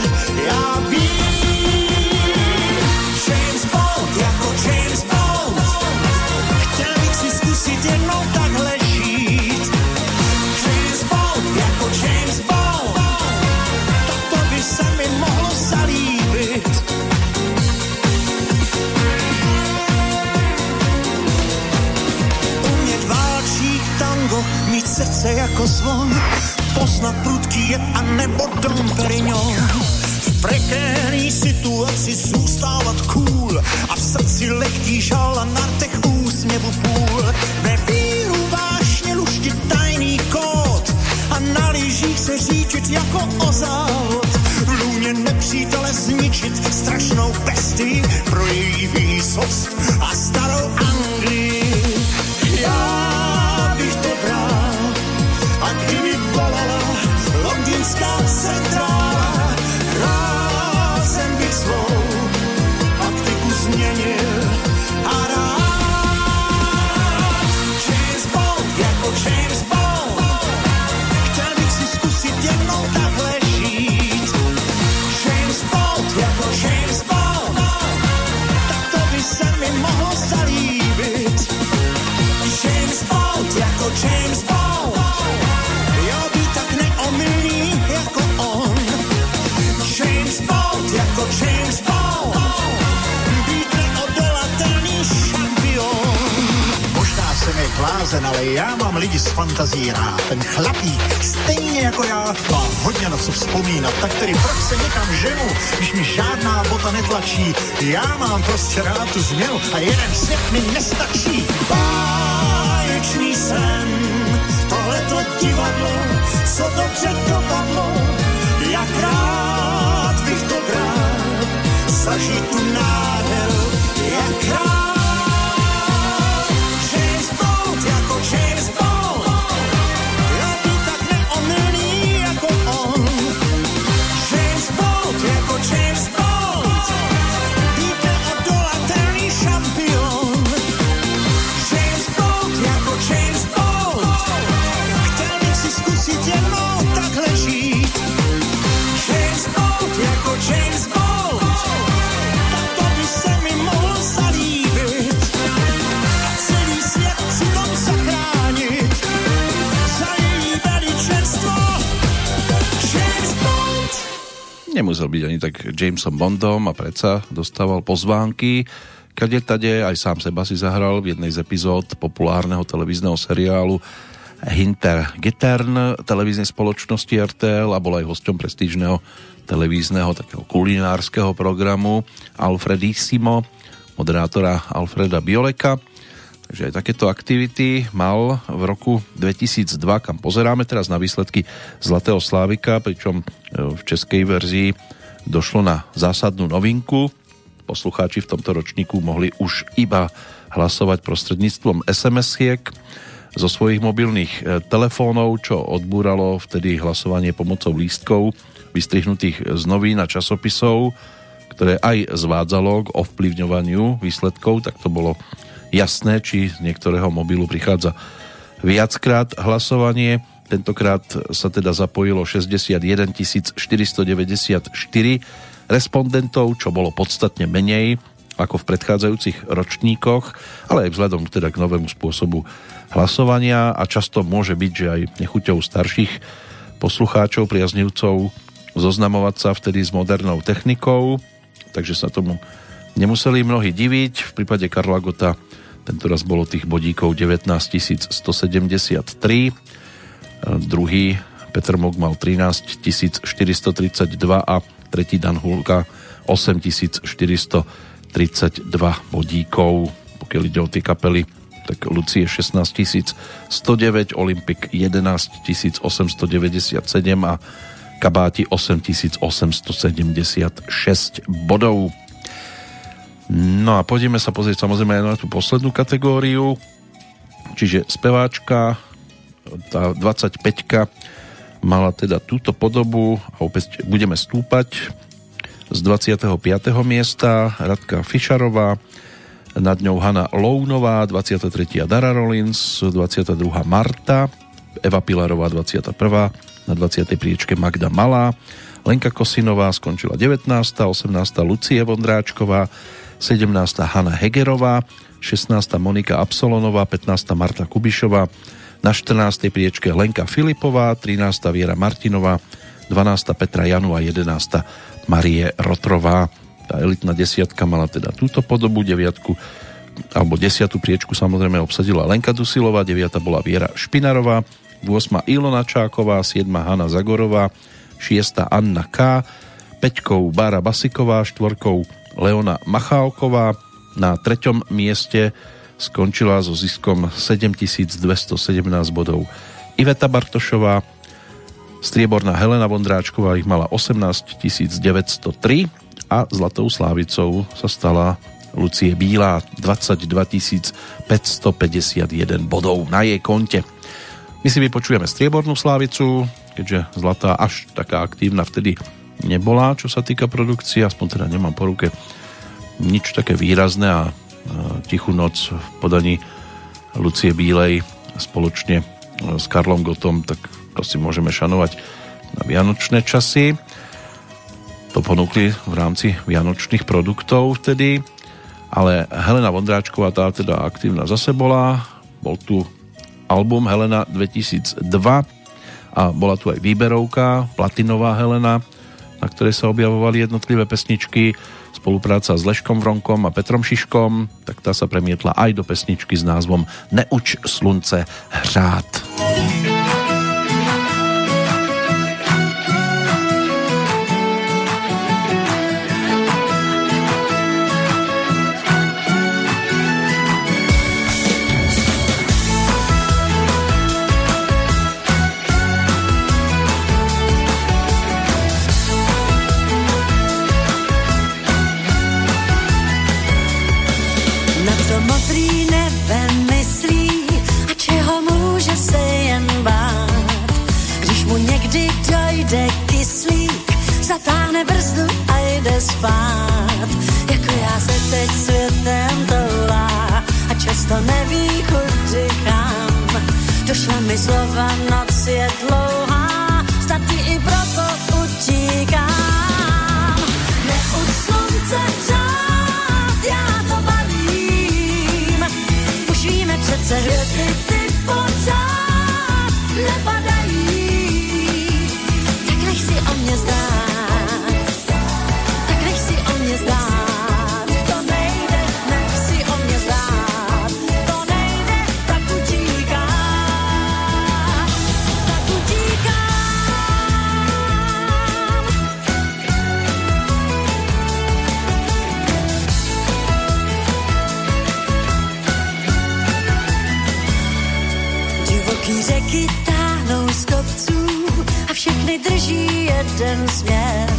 srdce jako zvon, poznat prudký je a nebo Dom Perignon. V prekérní situaci zůstávat cool a v srdci lehký žal a na rtech úsměvu půl. Ve víru vášně luštit tajný kód a na lyžích se říčit jako o závod. V lůně nepřítele zničit strašnou pestii pro její výsost a starou Anglii. James Bond tak neomylný jako on James Bond jako James Bond Možná jsem je blázen, ale já mám lidi s fantazí rád. Ten chlapík, stejně jako já, má hodně na co vzpomínat. Tak tedy proč se někam ženu, když mi žádná bota netlačí? Já mám prostě rád tu změnu a jeden svět mi nestačí. Báječný sen, tohleto divadlo, co dobře dopadlo, jak rád bych to bral, zažít tu nádheru, jak rád. James Bond jako James Bond Nemusel byť ani tak Jamesom Bondom a predsa dostával pozvánky. Kade tade aj sám seba si zahral v jednej z epizód populárneho televízneho seriálu Hinter Gittern televíznej spoločnosti RTL a bol aj hosťom prestížneho televízneho takého kulinárskeho programu Alfredissimo, moderátora Alfreda Bioleka. Takže aj takéto aktivity mal v roku 2002, kam pozeráme teraz na výsledky Zlatého Slávika, pričom e, v českej verzii došlo na zásadnú novinku. Poslucháči v tomto ročníku mohli už iba hlasovať prostredníctvom SMS-iek zo svojich mobilných e, telefónov, čo odbúralo vtedy hlasovanie pomocou lístkov vystrihnutých z novín a časopisov, ktoré aj zvádzalo k ovplyvňovaniu výsledkov, tak to bolo jasné, či z niektorého mobilu prichádza viackrát hlasovanie. Tentokrát sa teda zapojilo 61 494 respondentov, čo bolo podstatne menej ako v predchádzajúcich ročníkoch, ale aj vzhľadom teda k novému spôsobu hlasovania a často môže byť, že aj nechuťou starších poslucháčov, priaznivcov zoznamovať sa vtedy s modernou technikou, takže sa tomu nemuseli mnohí diviť. V prípade Karla Gota tento raz bolo tých bodíkov 19 173, druhý Petr Mok mal 13 432 a tretí Dan Hulka 8 432 bodíkov. Pokiaľ ide o tie kapely, tak Lucie 16 109, Olympik 11 897 a Kabáti 8876 bodov. No a pôjdeme sa pozrieť samozrejme aj na tú poslednú kategóriu, čiže speváčka, tá 25 mala teda túto podobu a opäť budeme stúpať z 25. miesta Radka Fišarová, nad ňou Hanna Lounová, 23. Dara Rollins, 22. Marta, Eva Pilarová, 21. Na 20. priečke Magda Malá, Lenka Kosinová skončila 19. 18. Lucie Vondráčková, 17. Hanna Hegerová, 16. Monika Absolonová, 15. Marta Kubišová, na 14. priečke Lenka Filipová, 13. Viera Martinová, 12. Petra Janu a 11. Marie Rotrová. Tá elitná desiatka mala teda túto podobu, deviatku alebo desiatú priečku samozrejme obsadila Lenka Dusilová, deviata bola Viera Špinarová, 8. Ilona Čáková, 7. Hanna Zagorová, 6. Anna K, 5. Bára Basiková, 4. Leona Machálková, na treťom mieste skončila so ziskom 7217 bodov Iveta Bartošová, strieborná Helena Vondráčková ich mala 18 903 a zlatou slávicou sa stala Lucie Bílá 22 551 bodov na jej konte. My si vypočujeme striebornú slávicu, keďže zlatá až taká aktívna vtedy nebola, čo sa týka produkcie, aspoň teda nemám po ruke nič také výrazné a Tichú noc v podaní Lucie Bílej spoločne s Karlom Gotom, tak to si môžeme šanovať na vianočné časy. To ponúkli v rámci vianočných produktov vtedy, ale Helena Vondráčková tá teda aktívna zase bola, bol tu album Helena 2002 a bola tu aj výberovka, platinová Helena, na ktorej sa objavovali jednotlivé pesničky, spolupráca s Leškom Vronkom a Petrom Šiškom, tak tá sa premietla aj do pesničky s názvom Neuč slunce hřát. Teď světem toulá a často neví, kudy kam. Došla mi slova, noc je dlouhá, statí i proto utíkám. Neuč slunce řád, já to balím. Už víme přece hvězdy, ty drží jeden směr.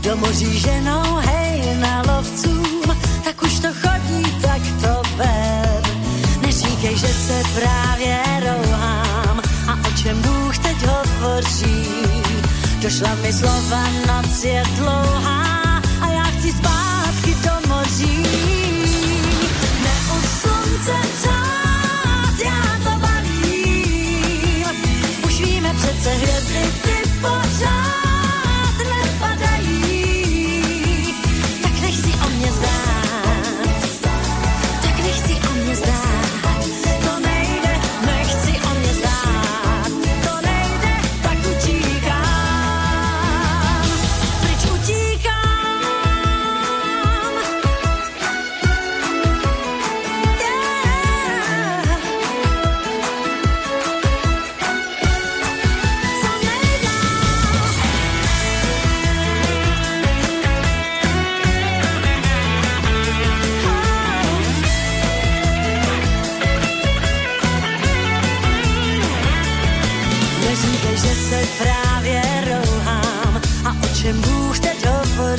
Do moří ženou, hej, na lovcům, tak už to chodí, tak to ber. Neříkej, že se právě rouhám a o čem Bůh teď hovoří. Došla mi slova, noc je dlouhá a já chci zpátky do moří. Neuč slunce řád, já to balím. Už víme přece hvězdy, ty pořád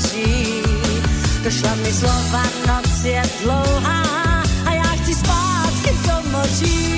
hovoří. Došla mi slova, noc je dlouhá a já chci zpátky do moří.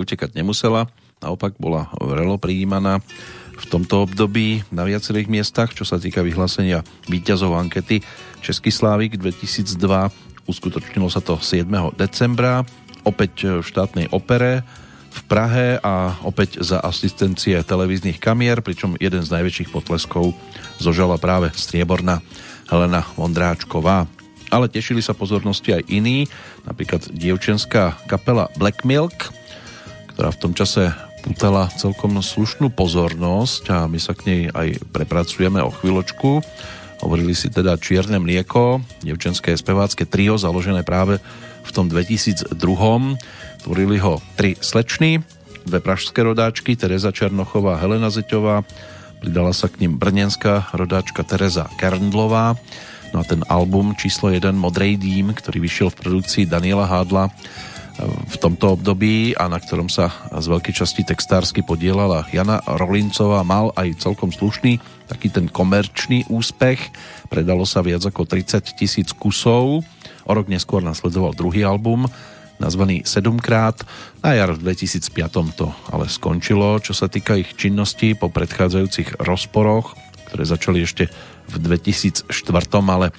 Veľmi utekať nemusela naopak bola vrelo prijímaná v tomto období na viacerých miestach, čo sa týka vyhlásenia výťazov ankety Český Slávik 2002. Uskutočnilo sa to 7. decembra, opäť v štátnej opere v Prahe a opäť za asistencie televíznych kamier, pričom jeden z najväčších potleskov zožala práve strieborná Helena Vondráčková ale tešili sa pozornosti aj iní, napríklad dievčenská kapela Black Milk, ktorá v tom čase putala celkom slušnú pozornosť a my sa k nej aj prepracujeme o chvíľočku. Hovorili si teda Čierne mlieko, dievčenské spevácké trio založené práve v tom 2002. Tvorili ho tri slečny, dve pražské rodáčky, Tereza Černochová, Helena Zeťová, pridala sa k ním brnenská rodáčka Tereza Kerndlová No a ten album číslo 1 Modrej dým, ktorý vyšiel v produkcii Daniela Hádla v tomto období a na ktorom sa z veľkej časti textársky podielala Jana Rolincová, mal aj celkom slušný taký ten komerčný úspech. Predalo sa viac ako 30 tisíc kusov. O rok neskôr nasledoval druhý album, nazvaný 7 krát. Na jar v 2005 to ale skončilo, čo sa týka ich činnosti po predchádzajúcich rozporoch, ktoré začali ešte v 2004, ale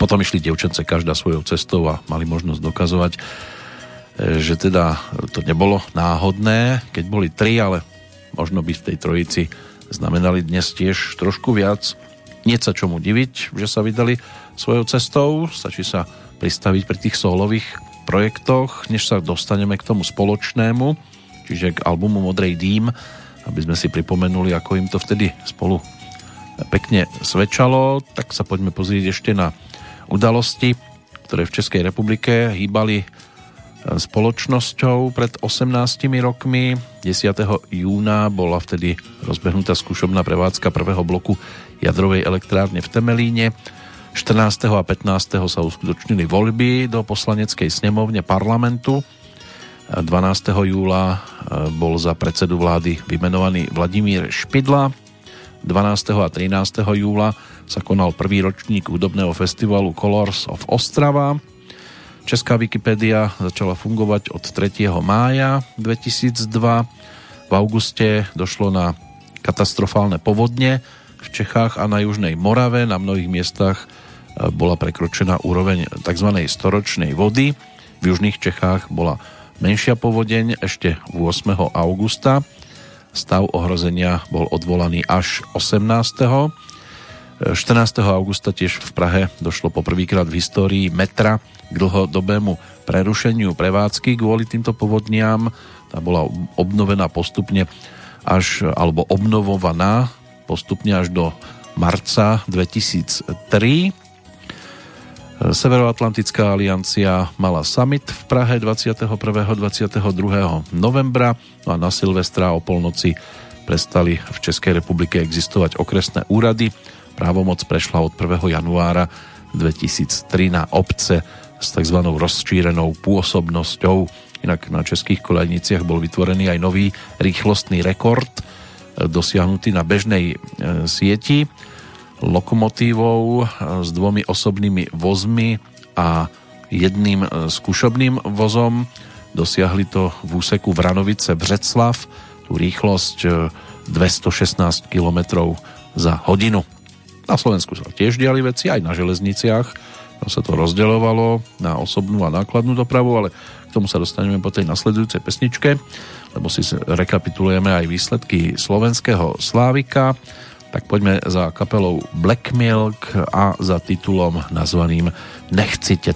potom išli devčence každá svojou cestou a mali možnosť dokazovať, e, že teda to nebolo náhodné, keď boli tri, ale možno by v tej trojici znamenali dnes tiež trošku viac. Nie sa čomu diviť, že sa vydali svojou cestou, stačí sa pristaviť pri tých solových projektoch, než sa dostaneme k tomu spoločnému, čiže k albumu Modrej dým, aby sme si pripomenuli, ako im to vtedy spolu pekne svedčalo, tak sa poďme pozrieť ešte na udalosti, ktoré v Českej republike hýbali e, spoločnosťou pred 18 rokmi. 10. júna bola vtedy rozbehnutá skúšobná prevádzka prvého bloku jadrovej elektrárne v Temelíne. 14. a 15. sa uskutočnili voľby do poslaneckej snemovne parlamentu. 12. júla e, bol za predsedu vlády vymenovaný Vladimír Špidla 12. a 13. júla sa konal prvý ročník hudobného festivalu Colors of Ostrava. Česká Wikipedia začala fungovať od 3. mája 2002. V auguste došlo na katastrofálne povodne v Čechách a na Južnej Morave. Na mnohých miestach e, bola prekročená úroveň tzv. storočnej vody. V Južných Čechách bola menšia povodeň ešte 8. augusta Stav ohrozenia bol odvolaný až 18. 14. augusta tiež v Prahe došlo poprvýkrát v histórii metra k dlhodobému prerušeniu prevádzky kvôli týmto povodniam. Tá bola obnovená postupne až, alebo obnovovaná postupne až do marca 2003 Severoatlantická aliancia mala summit v Prahe 21. 22. novembra no a na Silvestra o polnoci prestali v Českej republike existovať okresné úrady. Právomoc prešla od 1. januára 2003 na obce s tzv. rozšírenou pôsobnosťou. Inak na českých kolejniciach bol vytvorený aj nový rýchlostný rekord dosiahnutý na bežnej e, sieti lokomotívou s dvomi osobnými vozmi a jedným skúšobným vozom. Dosiahli to v úseku Vranovice Břeclav, tú rýchlosť 216 e, km za hodinu. Na Slovensku sa tiež diali veci, aj na železniciach. Tam sa to rozdeľovalo na osobnú a nákladnú dopravu, ale k tomu sa dostaneme po tej nasledujúcej pesničke, lebo si rekapitulujeme aj výsledky slovenského Slávika tak poďme za kapelou Black Milk a za titulom nazvaným Nechci tě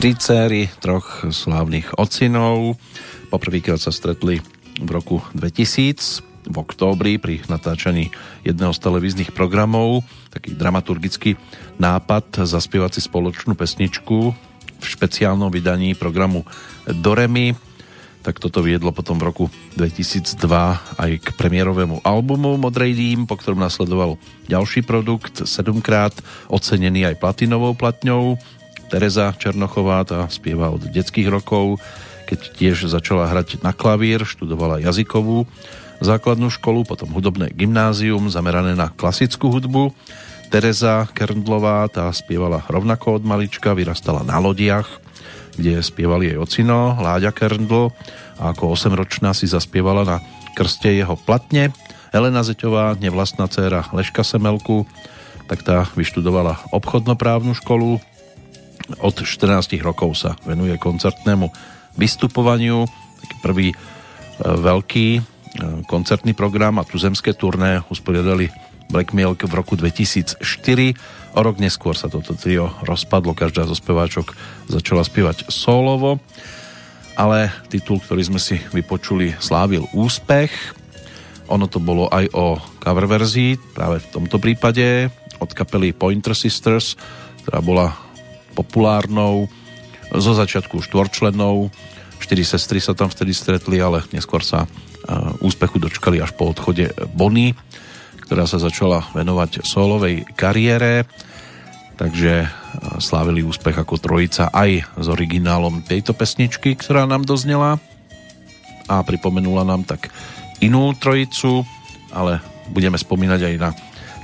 Tri céry troch slávnych ocinov. Poprvýkrát sa stretli v roku 2000 v októbri pri natáčaní jedného z televíznych programov. Taký dramaturgický nápad zaspievať si spoločnú pesničku v špeciálnom vydaní programu Doremi. Tak toto viedlo potom v roku 2002 aj k premiérovému albumu Modrej dým, po ktorom nasledoval ďalší produkt, sedmkrát ocenený aj platinovou platňou. Tereza Černochová, tá spieva od detských rokov, keď tiež začala hrať na klavír, študovala jazykovú základnú školu, potom hudobné gymnázium zamerané na klasickú hudbu. Tereza Kerndlová, tá spievala rovnako od malička, vyrastala na lodiach, kde spievali jej ocino, Láďa Kerndl a ako 8-ročná si zaspievala na krste jeho platne. Elena Zeťová, nevlastná dcéra Leška Semelku, tak tá vyštudovala obchodnoprávnu školu, od 14 rokov sa venuje koncertnému vystupovaniu. Taký prvý e, veľký e, koncertný program a tuzemské turné usporiadali Black Milk v roku 2004. O rok neskôr sa toto trio rozpadlo, každá zo speváčok začala spievať solovo, ale titul, ktorý sme si vypočuli, slávil úspech. Ono to bolo aj o cover verzii, práve v tomto prípade od kapely Pointer Sisters, ktorá bola populárnou, zo začiatku štvorčlennou, štyri sestry sa tam vtedy stretli, ale neskôr sa úspechu dočkali až po odchode Bonnie, ktorá sa začala venovať solovej kariére, takže slávili úspech ako trojica aj s originálom tejto pesničky, ktorá nám doznela. A pripomenula nám tak inú trojicu, ale budeme spomínať aj na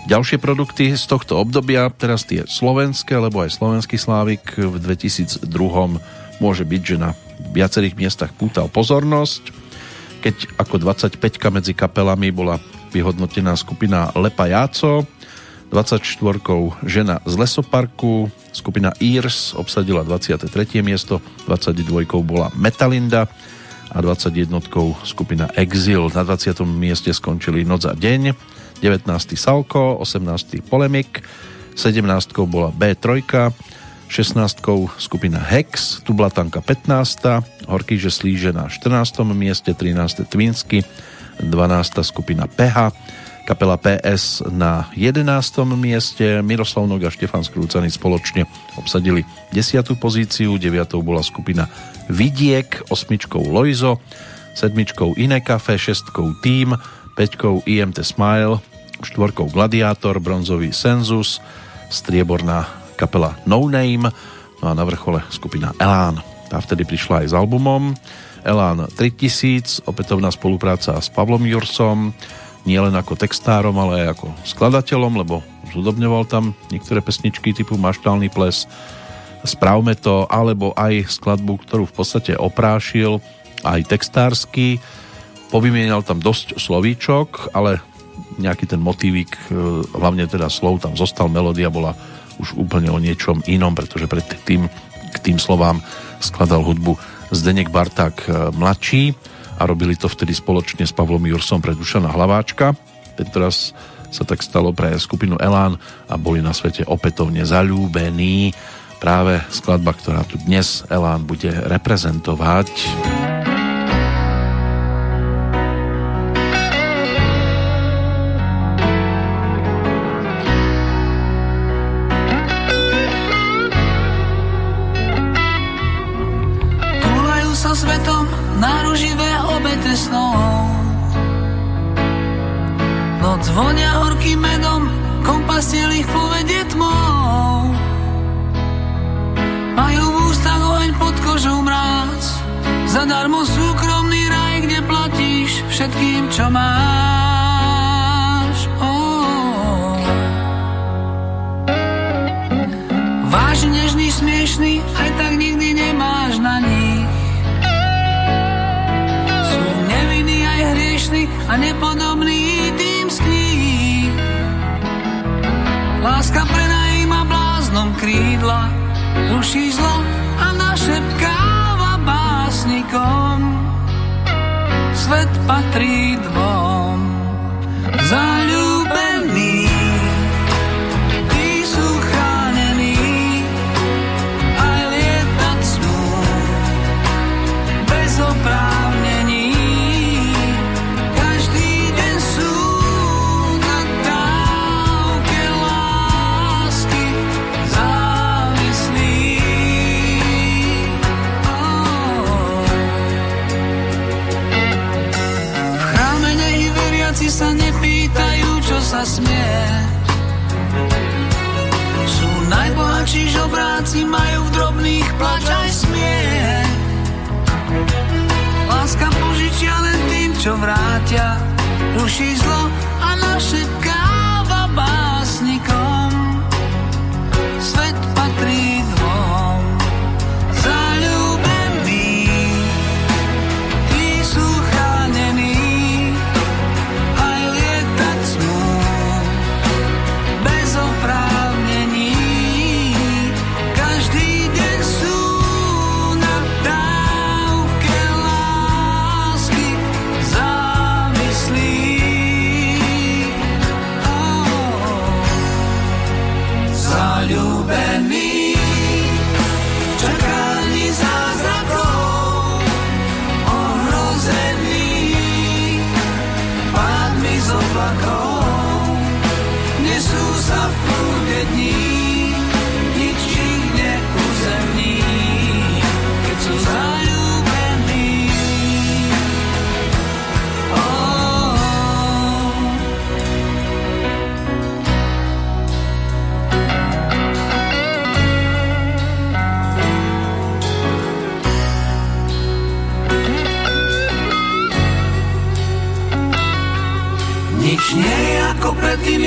Ďalšie produkty z tohto obdobia, teraz tie slovenské, lebo aj slovenský Slávik v 2002 môže byť, že na viacerých miestach pútal pozornosť. Keď ako 25 medzi kapelami bola vyhodnotená skupina Lepa Jáco, 24 žena z lesoparku, skupina Ears obsadila 23. miesto, 22 bola Metalinda a 21 skupina Exil. Na 20. mieste skončili Noc a deň 19. Salko, 18. Polemik, 17. bola B3, 16. skupina Hex, Tublatanka 15. Horký, že slíže na 14. mieste, 13. Twinsky, 12. skupina PH, kapela PS na 11. mieste, Miroslav Noga a Štefan Skrúcany spoločne obsadili 10. pozíciu, 9. bola skupina Vidiek, osmičkou Lojzo, sedmičkou Iné kafe, 6. Tým, Peťkou IMT Smile, štvorkou Gladiator, bronzový Sensus, strieborná kapela No Name, no a na vrchole skupina Elán. Tá vtedy prišla aj s albumom Elán 3000, opätovná spolupráca s Pavlom Jursom, nielen ako textárom, ale aj ako skladateľom, lebo zudobňoval tam niektoré pesničky typu Maštálny ples, Správme to, alebo aj skladbu, ktorú v podstate oprášil, aj textársky, povymienal tam dosť slovíčok, ale nejaký ten motívík, e, hlavne teda slov tam zostal, melódia bola už úplne o niečom inom, pretože pred tým k tým slovám skladal hudbu Zdenek Barták e, mladší a robili to vtedy spoločne s Pavlom Jursom pre Dušana Hlaváčka. Tentoraz sa tak stalo pre skupinu Elán a boli na svete opätovne zalúbení. práve skladba, ktorá tu dnes Elán bude reprezentovať. Vonia horkým medom, kompastiel ich povedie tmou. Majú v ústach oheň pod kožou mráz, zadarmo súkromný raj, kde platíš všetkým, čo máš. Oh. Vážny, nežný, smiešný, aj tak nikdy nemáš na nich. Sú nevinní aj hriešní a nepodobní Láska prenajíma bláznom krídla, ruší zlo a našepkáva básnikom. Svet patrí dvom, zalúbený. Sa smie. Sú najbohatší žobráci, majú v drobných plač aj smiech. Láska požičia len tým, čo vrátia, ruší zlo a našepkáva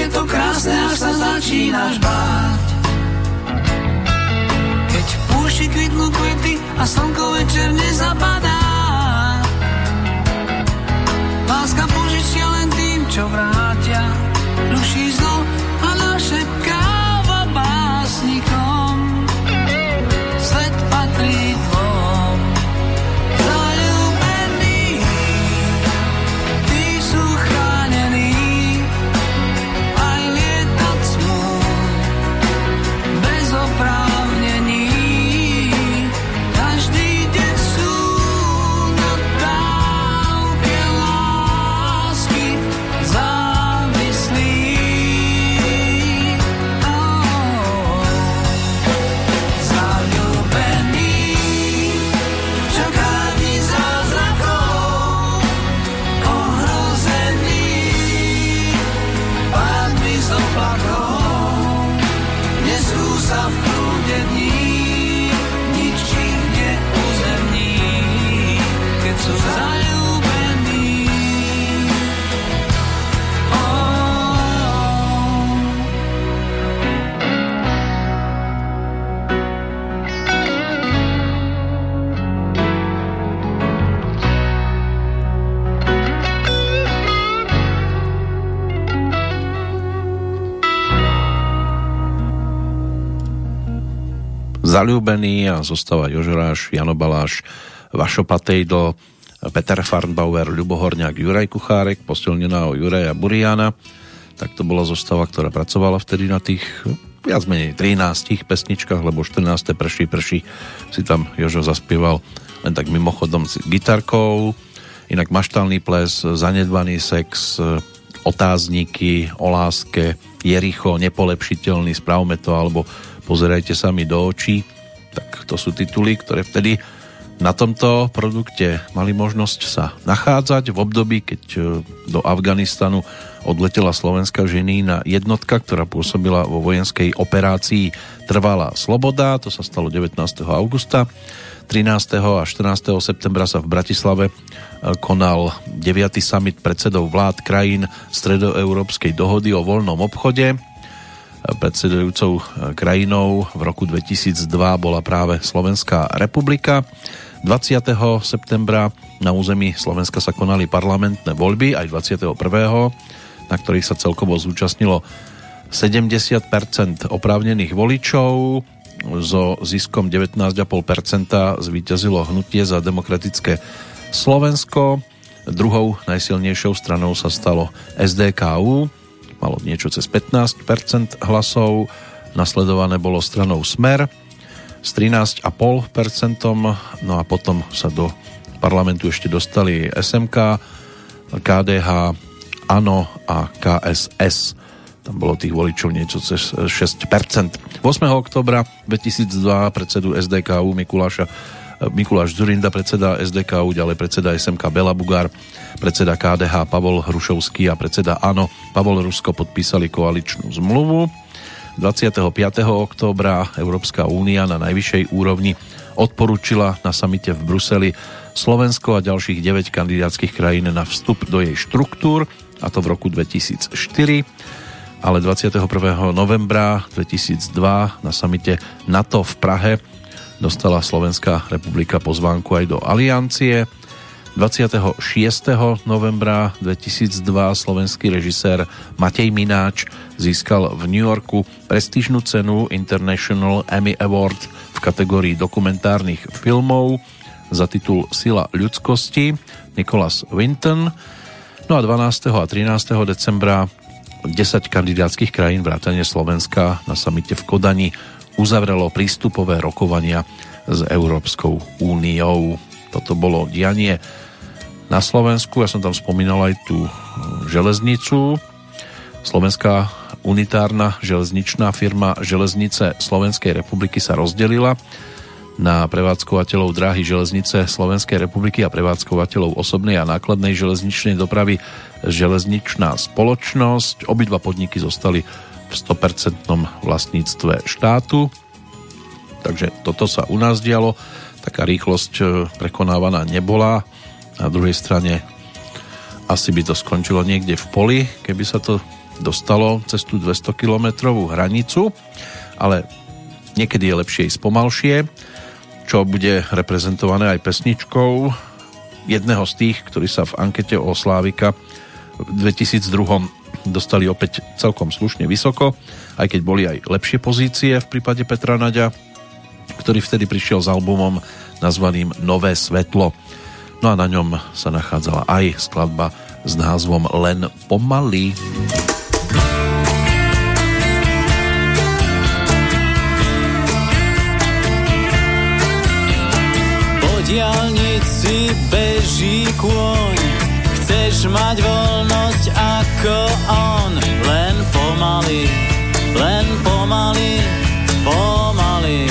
to krásne, až sa začínaš báť. Keď v púšti kvitnú kvety a slnko večer nezapadá. Láska požičia len tým, čo vrátia. Ruší zlo Zalúbený a zostáva Jožoráš, Jano Baláš, Vašo Patejdl, Peter Farnbauer, Ľubo Horňák, Juraj Kuchárek, posilnená o Juraja Buriana. Tak to bola zostava, ktorá pracovala vtedy na tých viac menej 13 pesničkách, lebo 14. prší prší si tam Jožo zaspieval len tak mimochodom s gitarkou. Inak maštálny ples, zanedbaný sex, otázniky o láske, Jericho, nepolepšiteľný, spravme to, alebo pozerajte sa mi do očí. Tak to sú tituly, ktoré vtedy na tomto produkte mali možnosť sa nachádzať v období, keď e, do Afganistanu odletela slovenská ženína jednotka, ktorá pôsobila vo vojenskej operácii Trvalá sloboda, to sa stalo 19. augusta. 13. a 14. septembra sa v Bratislave e, konal 9. summit predsedov vlád krajín Stredoeurópskej dohody o voľnom obchode. E, predsedujúcou krajinou v roku 2002 bola práve Slovenská republika. 20. septembra na území Slovenska sa konali parlamentné voľby, aj 21. na ktorých sa celkovo zúčastnilo 70% oprávnených voličov, so ziskom 19,5% zvíťazilo hnutie za demokratické Slovensko. Druhou najsilnejšou stranou sa stalo SDKU, malo niečo cez 15% hlasov, nasledované bolo stranou Smer s 13,5%, no a potom sa do parlamentu ešte dostali SMK, KDH, ANO a KSS. Tam bolo tých voličov niečo cez 6%. 8. oktobra 2002 predsedu SDKU Mikuláša Mikuláš Zurinda, predseda SDKU, ďalej predseda SMK Bela Bugár, predseda KDH Pavol Hrušovský a predseda ANO Pavol Rusko podpísali koaličnú zmluvu. 25. októbra Európska únia na najvyššej úrovni odporúčila na samite v Bruseli Slovensko a ďalších 9 kandidátskych krajín na vstup do jej štruktúr, a to v roku 2004 ale 21. novembra 2002 na samite NATO v Prahe dostala Slovenská republika pozvánku aj do aliancie. 26. novembra 2002 slovenský režisér Matej Mináč získal v New Yorku prestížnú cenu International Emmy Award v kategórii dokumentárnych filmov za titul Sila ľudskosti Nicholas Winton. No a 12. a 13. decembra 10 kandidátskych krajín vrátane Slovenska na samite v Kodani uzavrelo prístupové rokovania s Európskou úniou. Toto bolo dianie na Slovensku. Ja som tam spomínal aj tú železnicu. Slovenská unitárna železničná firma Železnice Slovenskej republiky sa rozdelila na prevádzkovateľov dráhy železnice Slovenskej republiky a prevádzkovateľov osobnej a nákladnej železničnej dopravy železničná spoločnosť. Obidva podniky zostali v 100% vlastníctve štátu. Takže toto sa u nás dialo. Taká rýchlosť e, prekonávaná nebola. Na druhej strane asi by to skončilo niekde v poli, keby sa to dostalo cez tú 200 kilometrovú hranicu, ale niekedy je lepšie ísť pomalšie, čo bude reprezentované aj pesničkou jedného z tých, ktorí sa v ankete o Slávika v 2002 dostali opäť celkom slušne vysoko, aj keď boli aj lepšie pozície v prípade Petra Naďa, ktorý vtedy prišiel s albumom nazvaným Nové svetlo. No a na ňom sa nachádzala aj skladba s názvom Len pomaly. diálnici beží kôň Chceš mať voľnosť ako on. Len pomaly, len pomaly, pomaly.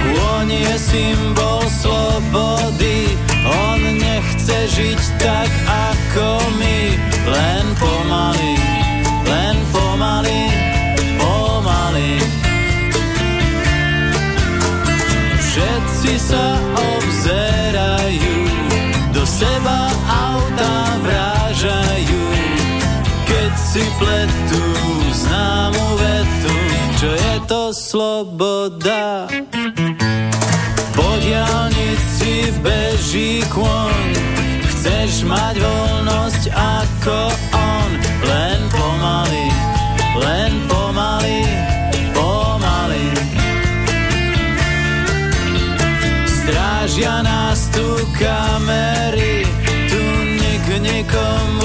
Kôň je symbol slobody On nechce žiť tak ako my. Len pomaly, len pomaly, pomaly. Všetci sa si pletú známu vetu, čo je to sloboda. Po diálnici beží kôň, chceš mať voľnosť ako on, len pomaly, len pomaly, pomaly. Strážia nás tu kamery, tu nik nikomu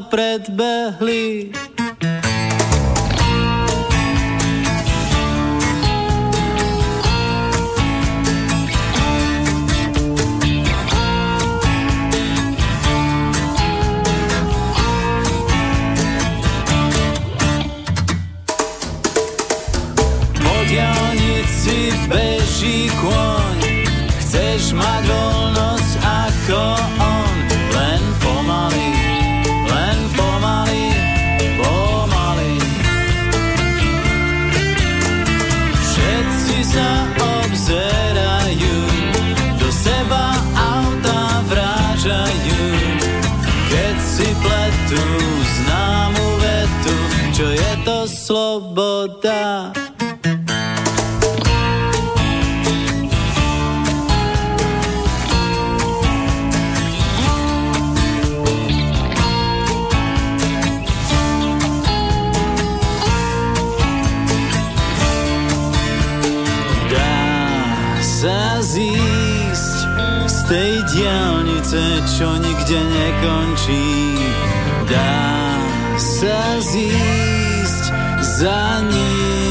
predbehli. Sa zísť z tej diálnice, čo nikde nekončí. Dá sa zísť za ním.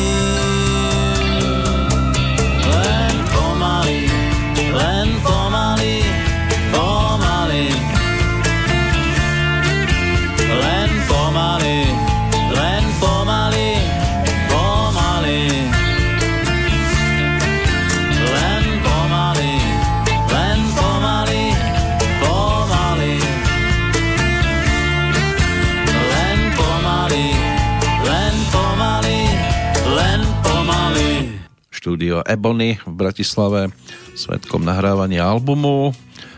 Štúdio Ebony v Bratislave svetkom nahrávania albumu.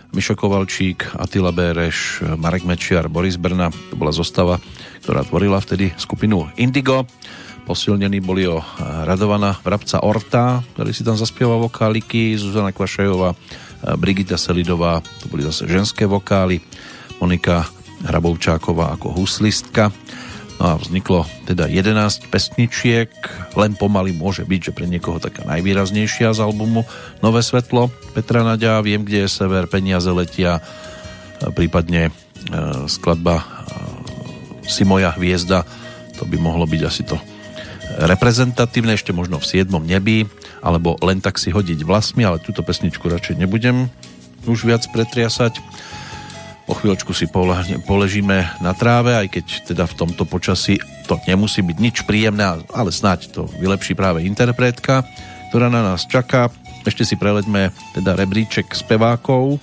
Mišo Kovalčík, Attila Béreš, Marek Mečiar, Boris Brna. To bola zostava, ktorá tvorila vtedy skupinu Indigo. Posilnení boli o Radovana Vrabca Orta, ktorý si tam zaspieval vokáliky, Zuzana Kvašajová, Brigita Selidová, to boli zase ženské vokály, Monika Hrabovčáková ako huslistka. A vzniklo teda 11 pesničiek, len pomaly môže byť, že pre niekoho taká najvýraznejšia z albumu Nové svetlo Petra Naďa, Viem, kde je sever, Peniaze letia, e, prípadne e, skladba e, Si moja hviezda, to by mohlo byť asi to reprezentatívne, ešte možno v 7. nebi, alebo len tak si hodiť vlasmi, ale túto pesničku radšej nebudem už viac pretriasať. O chvíľočku si pole- poležíme na tráve, aj keď teda v tomto počasí to nemusí byť nič príjemné, ale snáď to vylepší práve interpretka, ktorá na nás čaká. Ešte si preleďme teda rebríček spevákov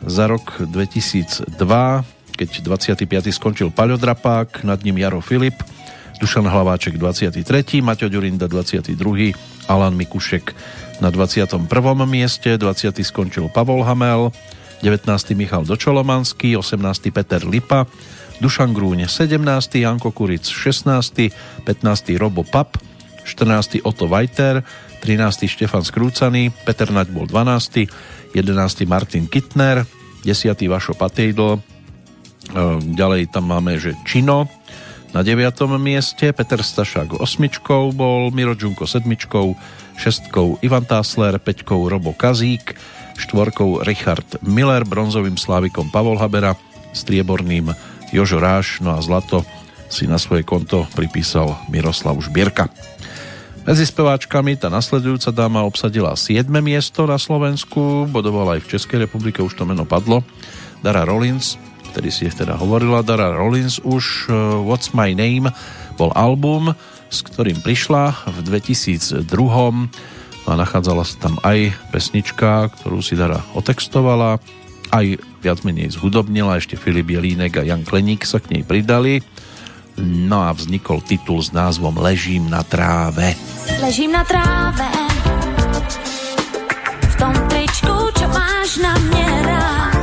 za rok 2002, keď 25. skončil Paľodrapák, nad ním Jaro Filip, Dušan Hlaváček 23., Maťo Ďurinda 22., Alan Mikušek na 21. mieste, 20. skončil Pavol Hamel, 19. Michal Dočolomanský, 18. Peter Lipa, Dušan Grúň 17. Janko Kuric 16. 15. Robo Pap, 14. Otto Vajter, 13. Štefan Skrúcaný, Peter Naď bol 12. 11. Martin Kittner, 10. Vašo Patejdl, ďalej tam máme, že Čino na 9. mieste, Peter Stašák 8. bol, Miro Džunko 7. 6. Ivan Tásler, 5. Robo Kazík, štvorkou Richard Miller, bronzovým slávikom Pavol Habera, strieborným Jožo Ráš, no a zlato si na svoje konto pripísal Miroslav Žbierka. Medzi speváčkami tá nasledujúca dáma obsadila 7. miesto na Slovensku, bodovala aj v Českej republike, už to meno padlo. Dara Rollins, ktorý si teda hovorila, Dara Rollins už uh, What's My Name bol album, s ktorým prišla v 2002 a nachádzala sa tam aj pesnička, ktorú si Dara otextovala, aj viac menej zhudobnila, ešte Filip Jelínek a Jan Kleník sa k nej pridali. No a vznikol titul s názvom Ležím na tráve. Ležím na tráve V tom tričku, čo máš na mne rád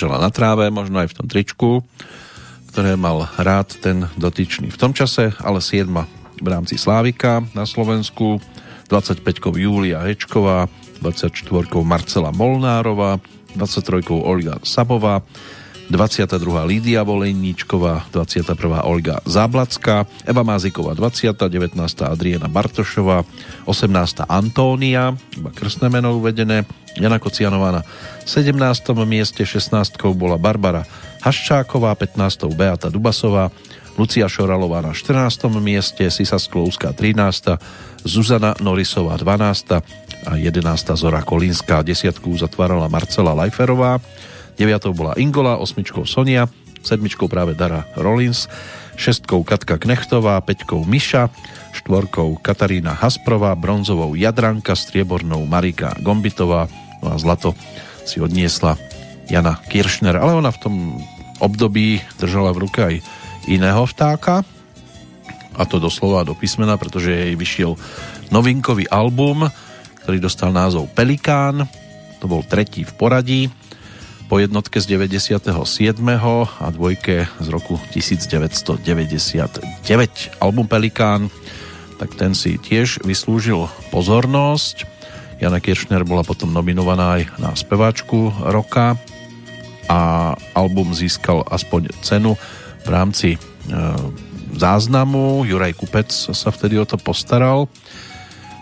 Ležela na tráve, možno aj v tom tričku, ktoré mal rád ten dotyčný. V tom čase ale 7 v rámci Slávika na Slovensku, 25 Júlia Hečková, 24 Marcela Molnárová, 23 Olga Sabová, 22. Lídia Volejníčková, 21. Olga Záblacká, Eva Máziková 20. 19. Adriana Bartošová, 18. Antónia, iba krstné meno uvedené, Jana Kocianová na 17. mieste, 16. bola Barbara Haščáková, 15. Beata Dubasová, Lucia Šoralová na 14. mieste, Sisa Sklouská 13. Zuzana Norisová 12. a 11. Zora Kolínská, desiatku zatvárala Marcela Lajferová, 9. bola Ingola, 8. Sonia, 7. práve Dara Rollins, 6. Katka Knechtová, 5. Miša, 4. Katarína Hasprová, bronzovou Jadranka, striebornou Marika Gombitová, no a zlato si odniesla Jana Kiršner, ale ona v tom období držala v ruke aj iného vtáka, a to doslova do písmena, pretože jej vyšiel novinkový album, ktorý dostal názov Pelikán, to bol tretí v poradí, po jednotke z 97. a dvojke z roku 1999. Album Pelikán, tak ten si tiež vyslúžil pozornosť. Jana Kiršner bola potom nominovaná aj na speváčku roka a album získal aspoň cenu v rámci e, záznamu. Juraj Kupec sa vtedy o to postaral.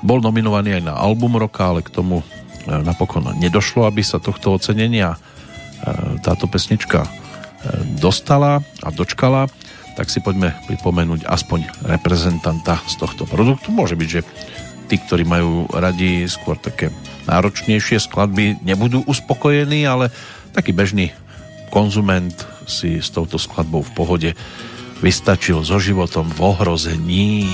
Bol nominovaný aj na album roka, ale k tomu e, napokon nedošlo, aby sa tohto ocenenia E, táto pesnička e, dostala a dočkala, tak si poďme pripomenúť aspoň reprezentanta z tohto produktu. Môže byť, že tí, ktorí majú radi skôr také náročnejšie skladby, nebudú uspokojení, ale taký bežný konzument si s touto skladbou v pohode vystačil so životom v ohrození.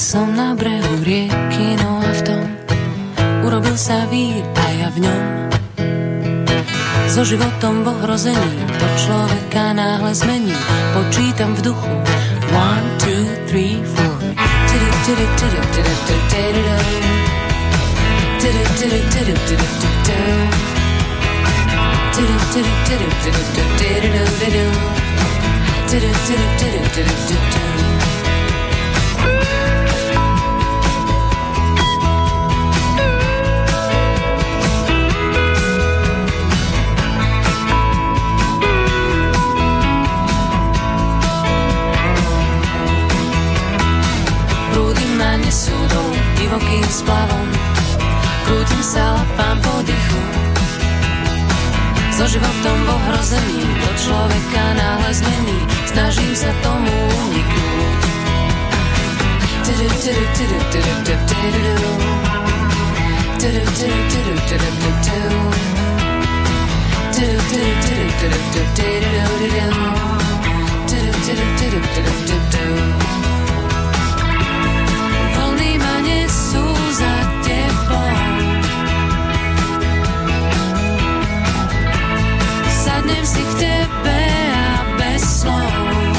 som na brehu rieky, no a v tom urobil sa vír a ja v ňom. So životom v ohrození to človeka náhle zmení. Počítam v duchu. One, two, three, four. Divokým splavom. Krútim sa, lapám po dychu. So životom v ohrození to človeka náhle zmení. Snažím sa tomu uniknúť. Sadnem si k tebe a bez slov.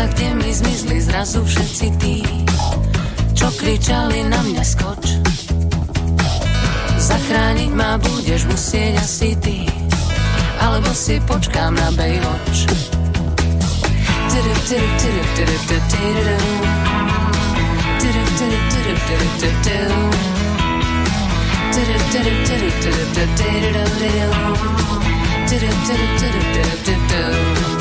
Sa, kde mi zmizli zrazu všetci tí, čo kričali na mňa skoč. Zachrániť ma budeš musieť asi ty, alebo si počkám na Baywatch. Tyru, tyru, tyru, tyru, tyru, tyru. Tyru, tyru, tyru, tyru, tyru, tyru. Tyru,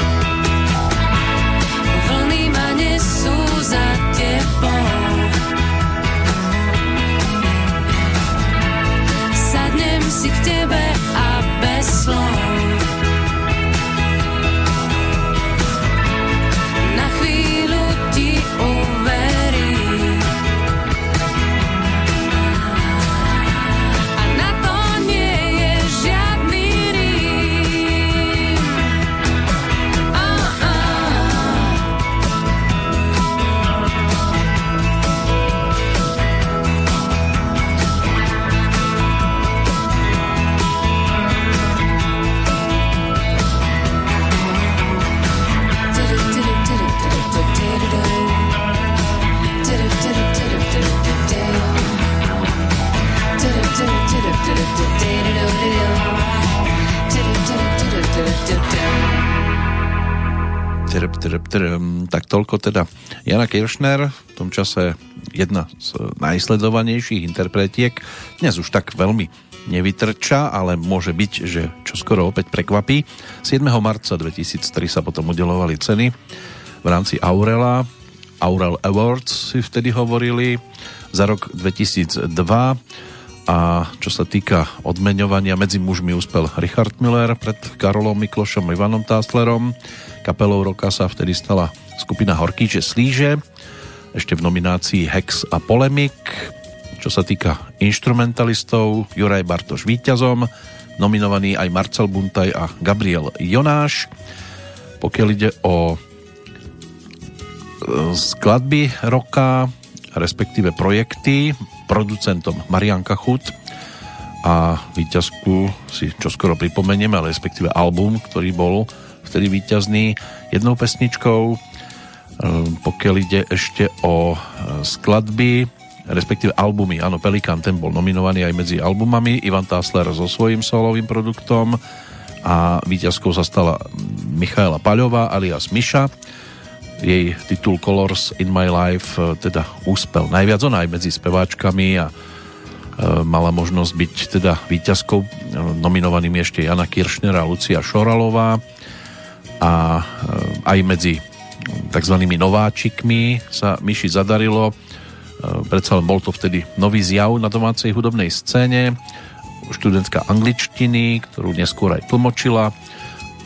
si k tebe a bez slov. Tak toľko teda Jana Kiršner, v tom čase jedna z najsledovanejších interpretiek. Dnes už tak veľmi nevytrča, ale môže byť, že čo skoro opäť prekvapí. 7. marca 2003 sa potom udelovali ceny v rámci Aurela. Aurel Awards si vtedy hovorili za rok 2002 a čo sa týka odmeňovania medzi mužmi uspel Richard Miller pred Karolom Miklošom Ivanom Táslerom. Kapelou roka sa vtedy stala skupina Horkýče Slíže, ešte v nominácii Hex a Polemik. Čo sa týka instrumentalistov, Juraj Bartoš víťazom, nominovaný aj Marcel Buntaj a Gabriel Jonáš. Pokiaľ ide o e, skladby roka, respektíve projekty, producentom Marian Kachut a víťazku si čoskoro pripomenieme, respektíve album, ktorý bol vtedy víťazný jednou pesničkou. Ehm, pokiaľ ide ešte o e, skladby, respektíve albumy, áno, Pelikán, ten bol nominovaný aj medzi albumami, Ivan Tásler so svojím solovým produktom a víťazkou sa stala Michaela Paľová alias Miša. Jej titul Colors in my life e, teda úspel najviac, ona aj medzi speváčkami a e, mala možnosť byť teda víťazkou nominovanými ešte Jana Kiršner a Lucia Šoralová a aj medzi tzv. nováčikmi sa Myši zadarilo. Predsa len bol to vtedy nový zjav na domácej hudobnej scéne. Študentka angličtiny, ktorú neskôr aj tlmočila,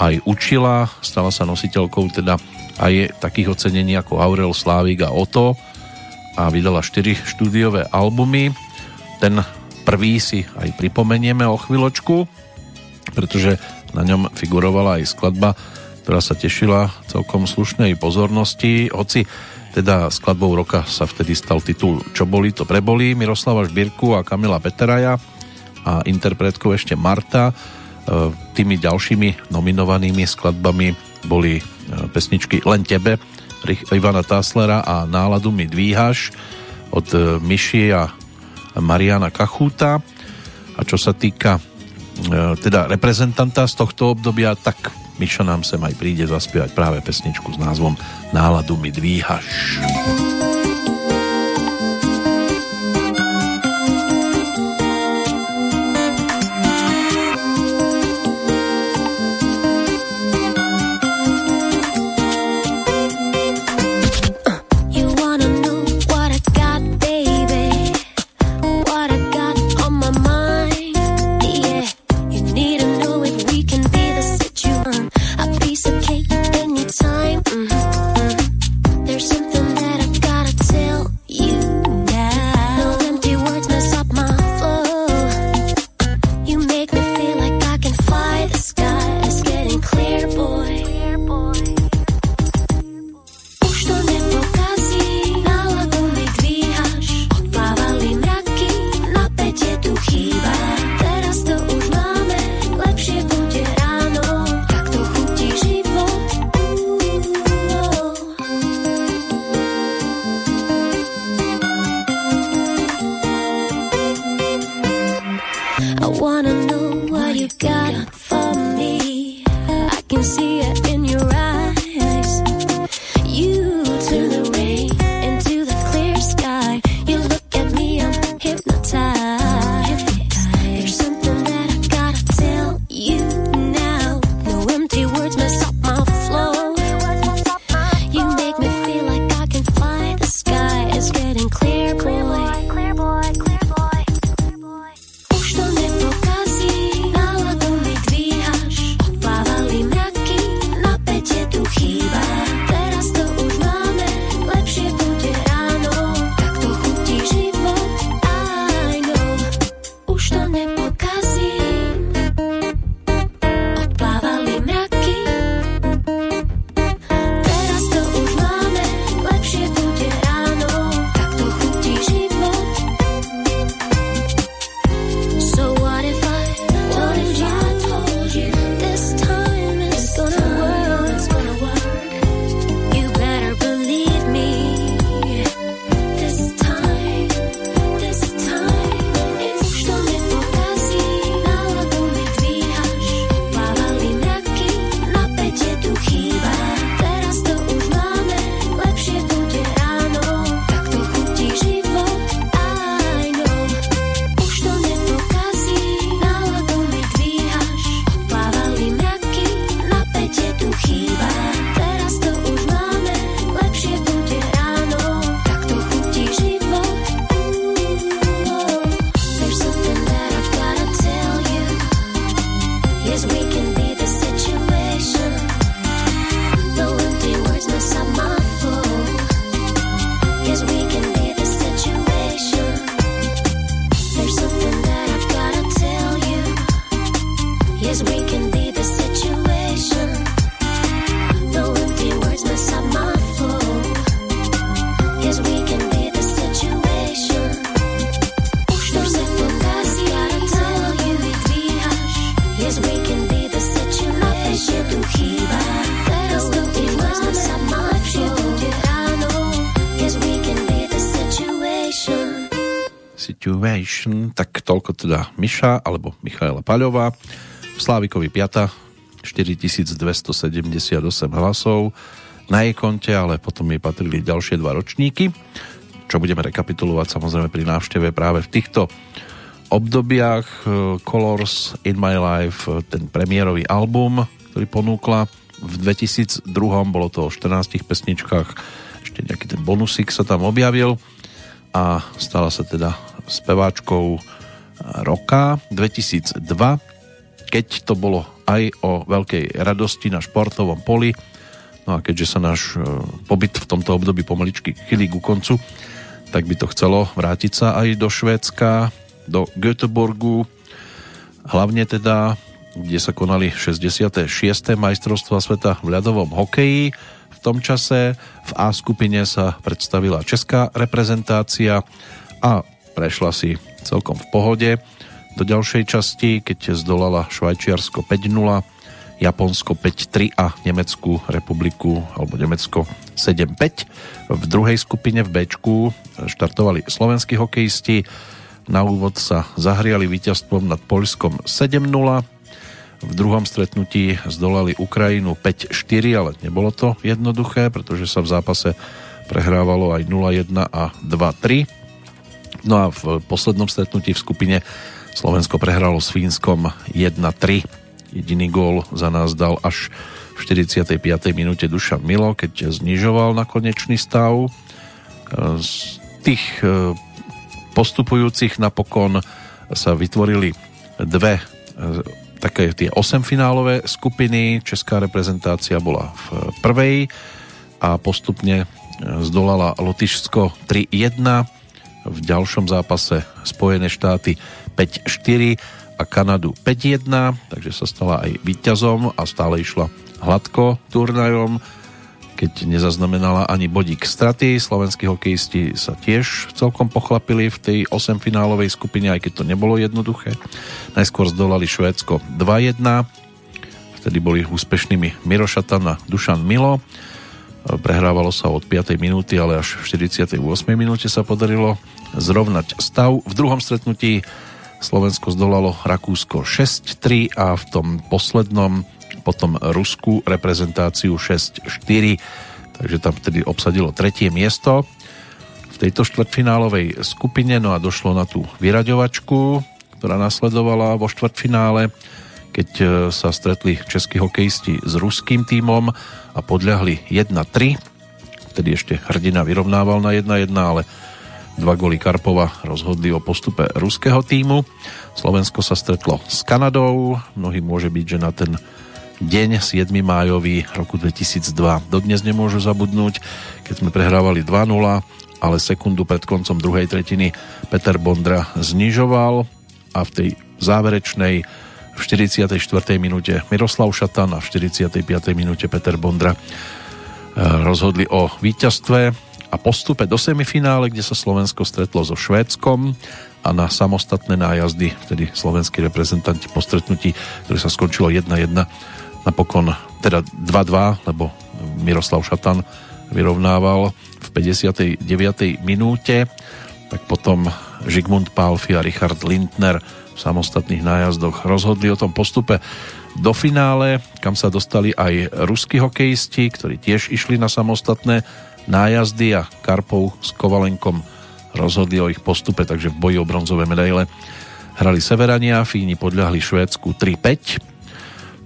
aj učila. Stala sa nositeľkou teda aj takých ocenení ako Aurel Slávik a Oto a vydala 4 štúdiové albumy. Ten prvý si aj pripomenieme o chvíľočku, pretože na ňom figurovala aj skladba ktorá sa tešila celkom slušnej pozornosti, hoci teda skladbou roka sa vtedy stal titul Čo boli, to preboli Miroslava Žbírku a Kamila Peteraja a interpretkou ešte Marta. E, tými ďalšími nominovanými skladbami boli e, pesničky Len tebe Ivana Táslera a Náladu mi dvíhaš od e, Myši a Mariana Kachúta. A čo sa týka teda reprezentanta z tohto obdobia, tak Miša nám sem aj príde zaspievať práve pesničku s názvom Náladu mi dvíhaš. Mm-hmm. There's something teda Miša, alebo Michaela Paľová. V Slávikovi 5. 4278 hlasov na jej konte, ale potom jej patrili ďalšie dva ročníky, čo budeme rekapitulovať samozrejme pri návšteve práve v týchto obdobiach eh, Colors in My Life, eh, ten premiérový album, ktorý ponúkla v 2002, bolo to o 14 pesničkách, ešte nejaký ten bonusik sa tam objavil a stala sa teda speváčkou roka 2002, keď to bolo aj o veľkej radosti na športovom poli. No a keďže sa náš eh, pobyt v tomto období pomaličky chylí ku koncu, tak by to chcelo vrátiť sa aj do Švédska, do Göteborgu, hlavne teda, kde sa konali 66. majstrovstva sveta v ľadovom hokeji. V tom čase v A skupine sa predstavila česká reprezentácia a prešla si celkom v pohode do ďalšej časti, keď zdolala Švajčiarsko 5-0, Japonsko 5-3 a Nemeckú republiku alebo Nemecko 7-5. V druhej skupine v B štartovali slovenskí hokejisti, na úvod sa zahriali víťazstvom nad Poľskom 7-0. V druhom stretnutí zdolali Ukrajinu 5-4, ale nebolo to jednoduché, pretože sa v zápase prehrávalo aj 0-1 a 2-3. No a v poslednom stretnutí v skupine Slovensko prehralo s Fínskom 1-3. Jediný gól za nás dal až v 45. minúte Dušan Milo, keď znižoval na konečný stav. Z tých postupujúcich napokon sa vytvorili dve e, také tie osemfinálové skupiny. Česká reprezentácia bola v prvej a postupne e, zdolala Lotyšsko 3-1. V ďalšom zápase Spojené štáty 5-4 a Kanadu 5-1, takže sa stala aj víťazom a stále išla hladko turnajom keď nezaznamenala ani bodík straty. Slovenskí hokejisti sa tiež celkom pochlapili v tej 8 finálovej skupine, aj keď to nebolo jednoduché. Najskôr zdolali Švédsko 2-1, vtedy boli úspešnými Mirošatan a Dušan Milo. Prehrávalo sa od 5. minúty, ale až v 48. minúte sa podarilo zrovnať stav. V druhom stretnutí Slovensko zdolalo Rakúsko 6-3 a v tom poslednom potom ruskú reprezentáciu 6-4, takže tam vtedy obsadilo tretie miesto v tejto štvrtfinálovej skupine, no a došlo na tú vyraďovačku, ktorá nasledovala vo štvrtfinále, keď e, sa stretli českí hokejisti s ruským tímom a podľahli 1-3. Vtedy ešte hrdina vyrovnával na 1-1, ale dva goly Karpova rozhodli o postupe ruského týmu. Slovensko sa stretlo s Kanadou, mnohý môže byť, že na ten deň 7. májový roku 2002. Dodnes nemôžu zabudnúť, keď sme prehrávali 2-0, ale sekundu pred koncom druhej tretiny Peter Bondra znižoval a v tej záverečnej v 44. minúte Miroslav Šatan a v 45. minúte Peter Bondra eh, rozhodli o víťazstve a postupe do semifinále, kde sa Slovensko stretlo so Švédskom a na samostatné nájazdy, vtedy slovenskí reprezentanti po stretnutí, ktoré sa skončilo 1-1, napokon teda 2-2, lebo Miroslav Šatan vyrovnával v 59. minúte, tak potom Žigmund Pálfi a Richard Lindner v samostatných nájazdoch rozhodli o tom postupe do finále, kam sa dostali aj ruskí hokejisti, ktorí tiež išli na samostatné nájazdy a Karpov s Kovalenkom rozhodli o ich postupe, takže v boji o bronzové medaile hrali Severania, Fíni podľahli Švédsku 3-5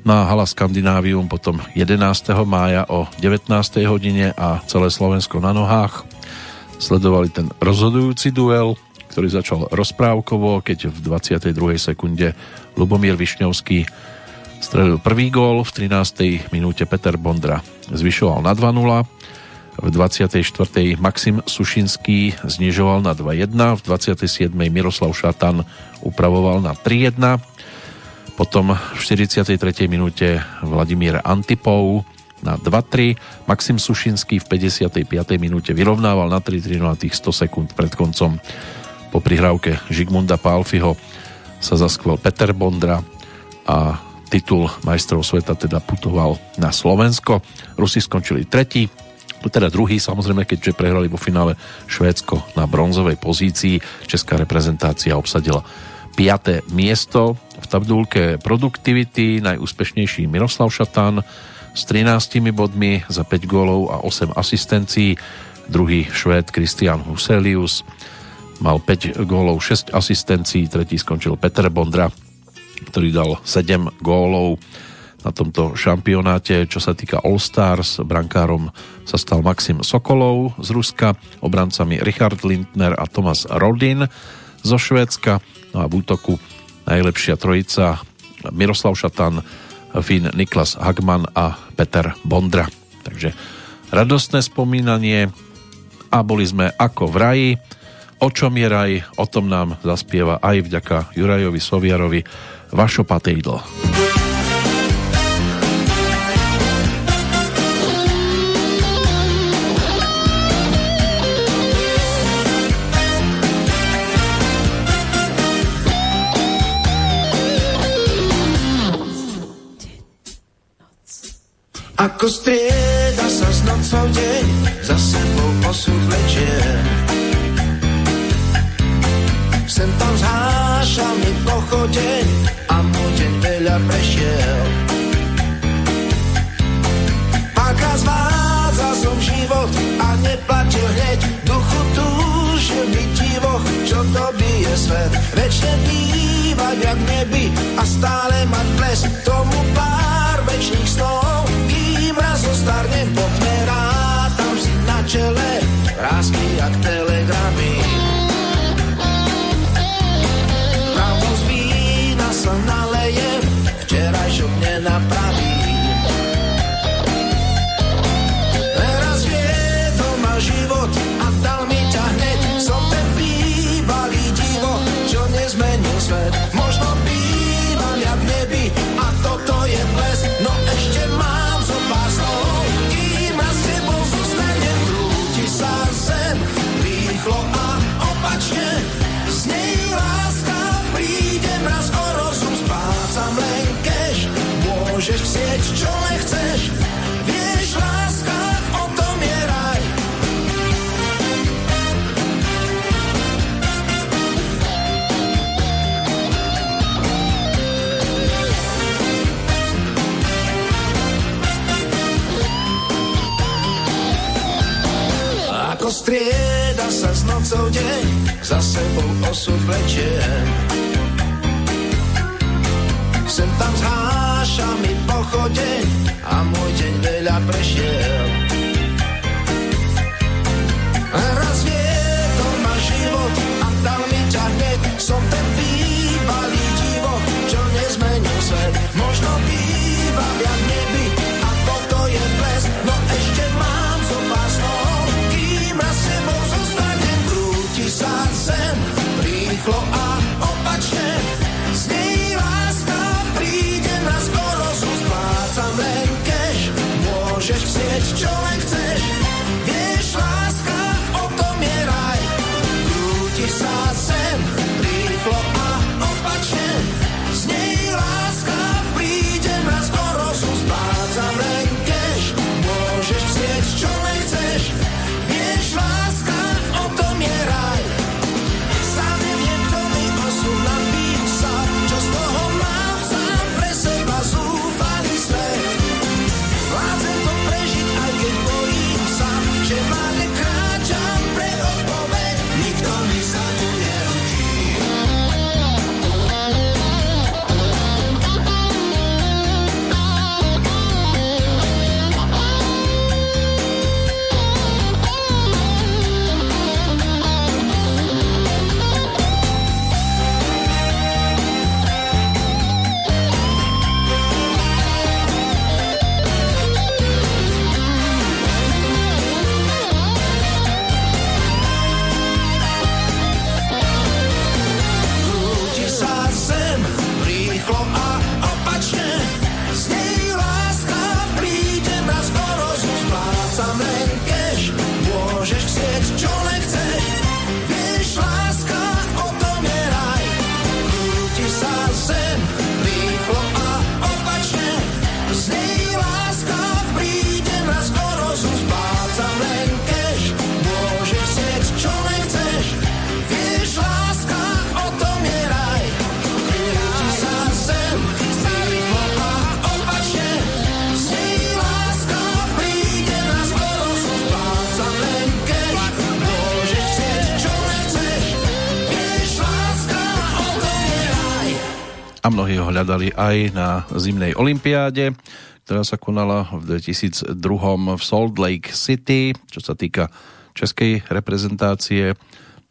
na Hala Skandinávium potom 11. mája o 19. hodine a celé Slovensko na nohách. Sledovali ten rozhodujúci duel, ktorý začal rozprávkovo, keď v 22. sekunde Lubomír Višňovský strelil prvý gól, v 13. minúte Peter Bondra zvyšoval na 2-0, v 24. Maxim Sušinský znižoval na 2-1, v 27. Miroslav Šatan upravoval na 3-1, potom v 43. minúte Vladimír Antipov na 2-3. Maxim Sušinský v 55. minúte vyrovnával na 3-3 no a tých 100 sekúnd pred koncom po prihrávke Žigmunda Pálfiho sa zaskvel Peter Bondra a titul majstrov sveta teda putoval na Slovensko. Rusi skončili tretí, teda druhý samozrejme, keďže prehrali vo finále Švédsko na bronzovej pozícii. Česká reprezentácia obsadila 5. miesto v tabulke produktivity, najúspešnejší Miroslav Šatán s 13 bodmi za 5 gólov a 8 asistencií. Druhý Švéd Christian Huselius mal 5 gólov, 6 asistencií, tretí skončil Peter Bondra, ktorý dal 7 gólov na tomto šampionáte. Čo sa týka All Stars, brankárom sa stal Maxim Sokolov z Ruska, obrancami Richard Lindner a Thomas Rodin zo Švédska. No a v útoku najlepšia trojica Miroslav Šatan, Finn Niklas Hagman a Peter Bondra. Takže radostné spomínanie a boli sme ako v raji. O čom je raj, o tom nám zaspieva aj vďaka Jurajovi Soviarovi Vašo Patejdl. Ako strieda sa s nocou deň, za sebou osud vlečie. Sem tam zhášal mi pochodeň a môj deň veľa prešiel. Paka zvádza som život a neplatil hneď duchu túžil byť divoch, čo to bije svet. Večne bývať jak nebi a stále mať ples, tomu pár večných snov, kým raz zostarnem, poďme rátam si na čele, rásky jak telegramy. Pravdu z vína sa nalejem, včerajšok nenapravím. Teraz viedol ma život a dal mi ťa hneď. Som ten divo, čo nezmenil svet. Strieda sa s nocou deň, za sebou osud vlečiem. Sem tam zháša mi pochodeň a môj deň veľa prešiel. A Let's try. Hľadali aj na zimnej olympiáde, ktorá sa konala v 2002 v Salt Lake City, čo sa týka českej reprezentácie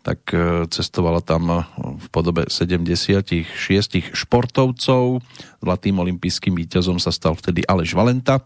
tak e, cestovala tam v podobe 76 športovcov. Zlatým olympijským víťazom sa stal vtedy Aleš Valenta,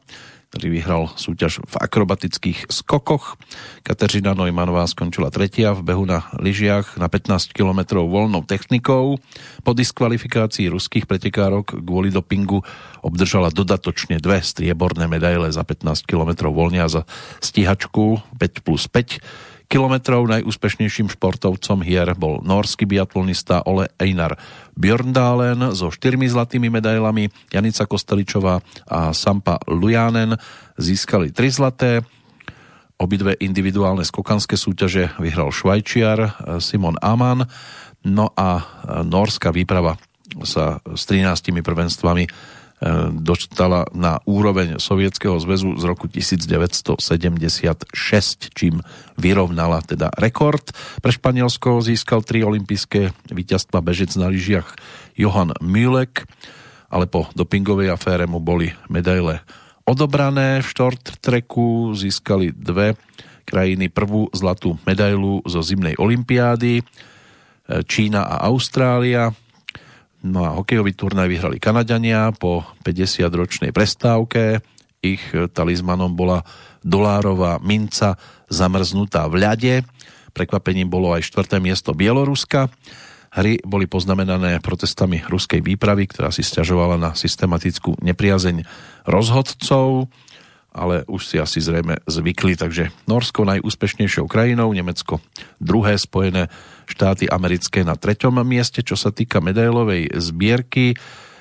ktorý vyhral súťaž v akrobatických skokoch. Kateřina Neumannová skončila tretia v behu na lyžiach na 15 km voľnou technikou. Po diskvalifikácii ruských pretekárok kvôli dopingu obdržala dodatočne dve strieborné medaile za 15 km voľnia za stíhačku 5 plus 5 kilometrov. Najúspešnejším športovcom hier bol norský biatlonista Ole Einar Björndalen so štyrmi zlatými medailami. Janica Kosteličová a Sampa Lujanen získali tri zlaté. Obidve individuálne skokanské súťaže vyhral Švajčiar Simon Aman. No a norská výprava sa s 13 prvenstvami dostala na úroveň Sovietskeho zväzu z roku 1976, čím vyrovnala teda rekord. Pre Španielsko získal tri olympijské víťazstva bežec na lyžiach Johan Mülek, ale po dopingovej afére mu boli medaile odobrané. V short tracku získali dve krajiny prvú zlatú medailu zo zimnej olympiády, e, Čína a Austrália No a hokejový turnaj vyhrali Kanadania po 50-ročnej prestávke. Ich talizmanom bola dolárová minca zamrznutá v ľade. Prekvapením bolo aj štvrté miesto Bieloruska. Hry boli poznamenané protestami ruskej výpravy, ktorá si stiažovala na systematickú nepriazeň rozhodcov, ale už si asi zrejme zvykli, takže Norsko najúspešnejšou krajinou, Nemecko druhé, Spojené štáty americké na treťom mieste, čo sa týka medailovej zbierky.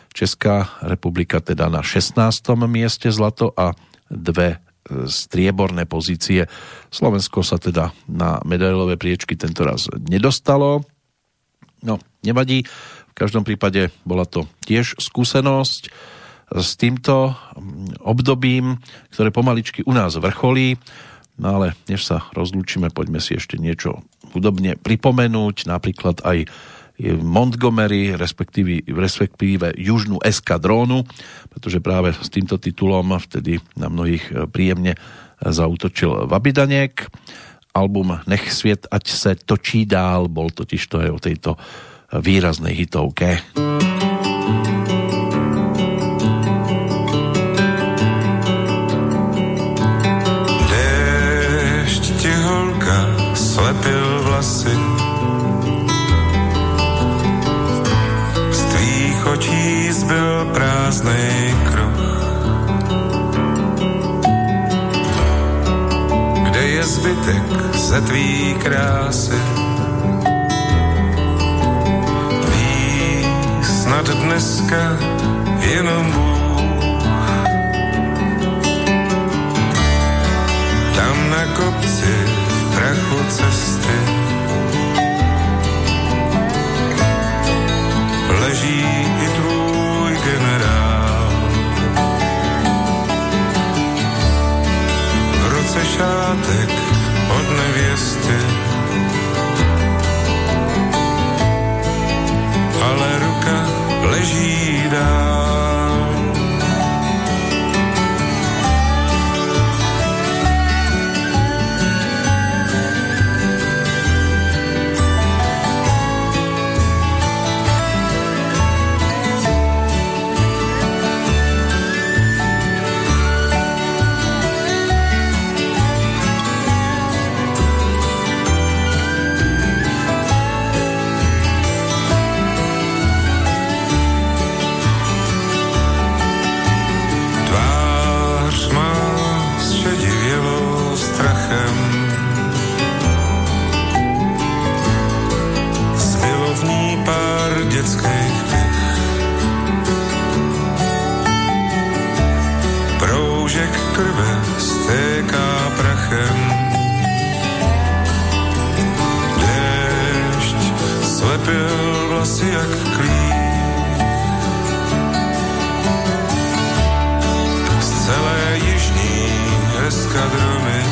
Česká republika teda na 16. mieste zlato a dve e, strieborné pozície. Slovensko sa teda na medailové priečky tento raz nedostalo. No, nevadí. V každom prípade bola to tiež skúsenosť s týmto obdobím, ktoré pomaličky u nás vrcholí. No ale než sa rozlúčime, poďme si ešte niečo hudobne pripomenúť, napríklad aj Montgomery, respektíve, respektíve južnú eskadrónu, pretože práve s týmto titulom vtedy na mnohých e, príjemne zautočil Vabidaniek. Album Nech sviet, ať se točí dál, bol totiž to aj o tejto výraznej hitovke. slepil zbytek ze tvý krásy? Ví snad dneska jenom Bůh. Tam na kopci prachu cesty. Leží i tvůj generál. V ruce šátek nevěsty. Ale ruka leží dál. Eskadrony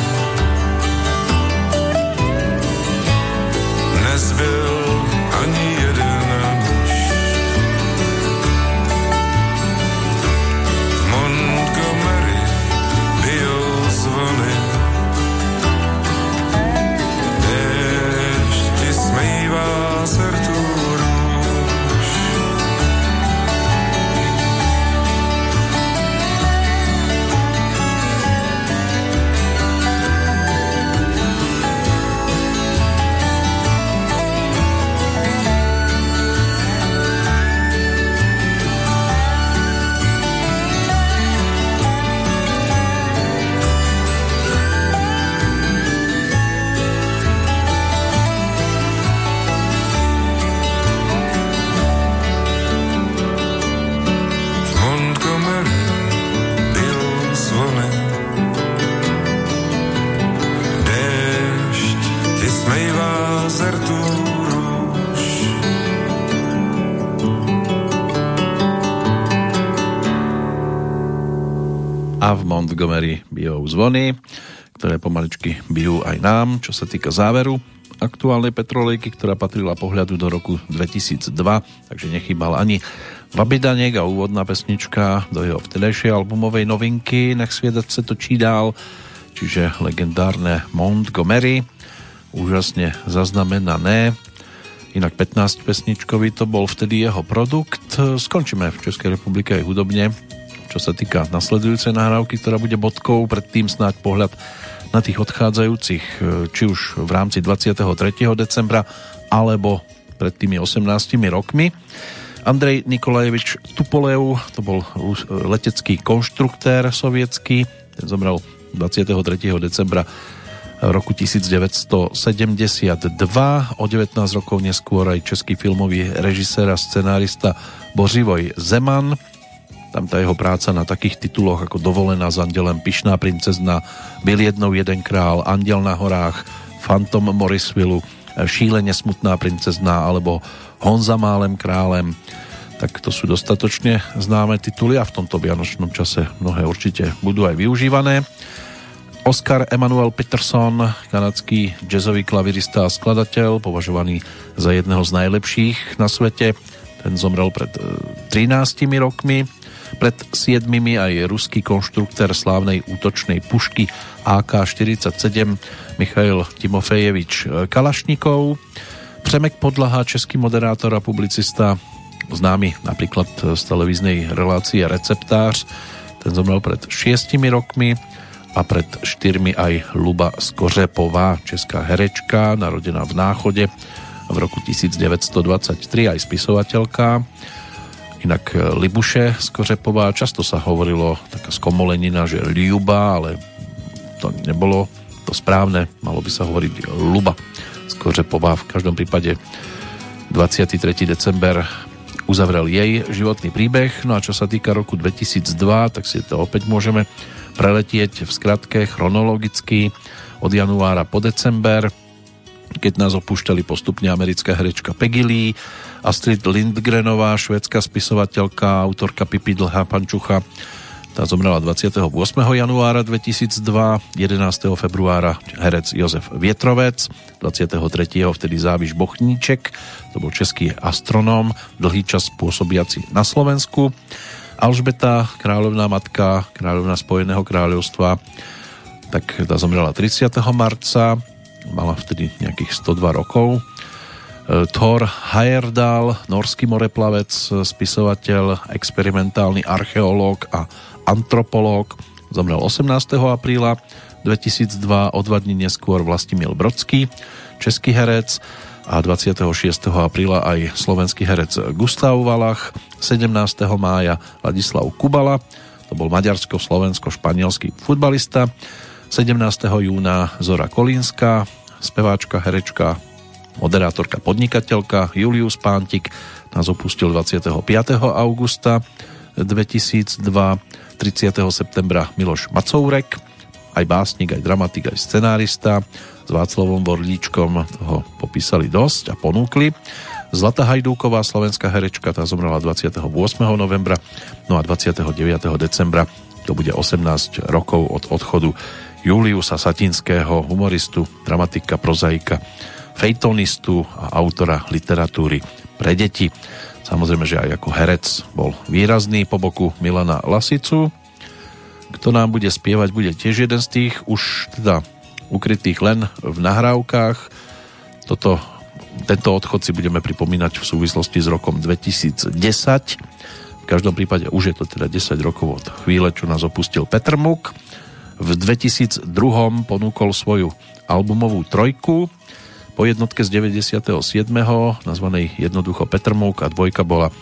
nezbyl a v Montgomery bijou zvony, ktoré pomaličky bijú aj nám, čo sa týka záveru aktuálnej petrolejky, ktorá patrila pohľadu do roku 2002, takže nechýbal ani Babidaniek a úvodná pesnička do jeho vtedajšej albumovej novinky Nech svědec se točí dál, čiže legendárne Montgomery, úžasne zaznamenané. Inak 15 pesničkový to bol vtedy jeho produkt. Skončíme v Českej republike aj hudobne, čo sa týka nasledujúcej nahrávky, ktorá bude bodkou, predtým snáď pohľad na tých odchádzajúcich, či už v rámci 23. decembra, alebo pred tými 18 rokmi. Andrej Nikolajevič Tupolev, to bol letecký konštruktér sovietský, ten zomrel 23. decembra roku 1972. O 19 rokov neskôr aj český filmový režisér a scenárista Bořivoj Zeman. Tam tá jeho práca na takých tituloch ako Dovolená s andelem, Pišná princezna, Byl jednou jeden král, Andel na horách, Phantom Morrisville, Šílene smutná princezna alebo Honza málem králem tak to sú dostatočne známe tituly a v tomto vianočnom čase mnohé určite budú aj využívané. Oscar Emanuel Peterson, kanadský jazzový klavirista a skladateľ, považovaný za jedného z najlepších na svete. Ten zomrel pred 13 e, rokmi. Pred 7 aj ruský konštruktér slávnej útočnej pušky AK-47 Michail Timofejevič Kalašnikov. Přemek Podlaha, český moderátor a publicista, známy napríklad z televíznej relácie Receptář. Ten zomrel pred šiestimi rokmi a pred štyrmi aj Luba Skořepová, česká herečka, narodená v Náchode v roku 1923, aj spisovateľka. Inak Libuše Skořepová, často sa hovorilo taká skomolenina, že Liuba, ale to nebolo to správne, malo by sa hovoriť Luba Skořepová. V každom prípade 23. december uzavrel jej životný príbeh. No a čo sa týka roku 2002, tak si to opäť môžeme preletieť v skratke chronologicky od januára po december, keď nás opúšťali postupne americká herečka Peggy Lee, Astrid Lindgrenová, švedská spisovateľka, autorka Pipi Dlhá Pančucha, tá zomrela 28. januára 2002, 11. februára herec Jozef Vietrovec, 23. vtedy Záviš Bochníček, to bol český astronóm, dlhý čas pôsobiaci na Slovensku. Alžbeta, kráľovná matka, kráľovná Spojeného kráľovstva, tak tá zomrela 30. marca, mala vtedy nejakých 102 rokov. E, Thor Heyerdahl, norský moreplavec, spisovateľ, experimentálny archeológ a antropológ, zomrel 18. apríla 2002, o dva dní neskôr Vlastimil Brodský, český herec a 26. apríla aj slovenský herec Gustav Valach, 17. mája Ladislav Kubala, to bol maďarsko-slovensko-španielský futbalista, 17. júna Zora Kolínska, speváčka, herečka, moderátorka, podnikateľka Julius Pántik nás opustil 25. augusta 2002 30. septembra Miloš Macourek, aj básnik, aj dramatik, aj scenárista. S Václavom Borlíčkom ho popísali dosť a ponúkli. Zlata Hajdúková, slovenská herečka, tá zomrela 28. novembra, no a 29. decembra to bude 18 rokov od odchodu Juliusa Satinského, humoristu, dramatika, prozaika, fejtonistu a autora literatúry pre deti. Samozrejme, že aj ako herec bol výrazný po boku Milana Lasicu. Kto nám bude spievať, bude tiež jeden z tých už teda ukrytých len v nahrávkach. Toto, tento odchod si budeme pripomínať v súvislosti s rokom 2010. V každom prípade už je to teda 10 rokov od chvíle, čo nás opustil Petr Muk. V 2002 ponúkol svoju albumovú trojku po jednotke z 97. nazvanej jednoducho Petrmúk a dvojka bola e,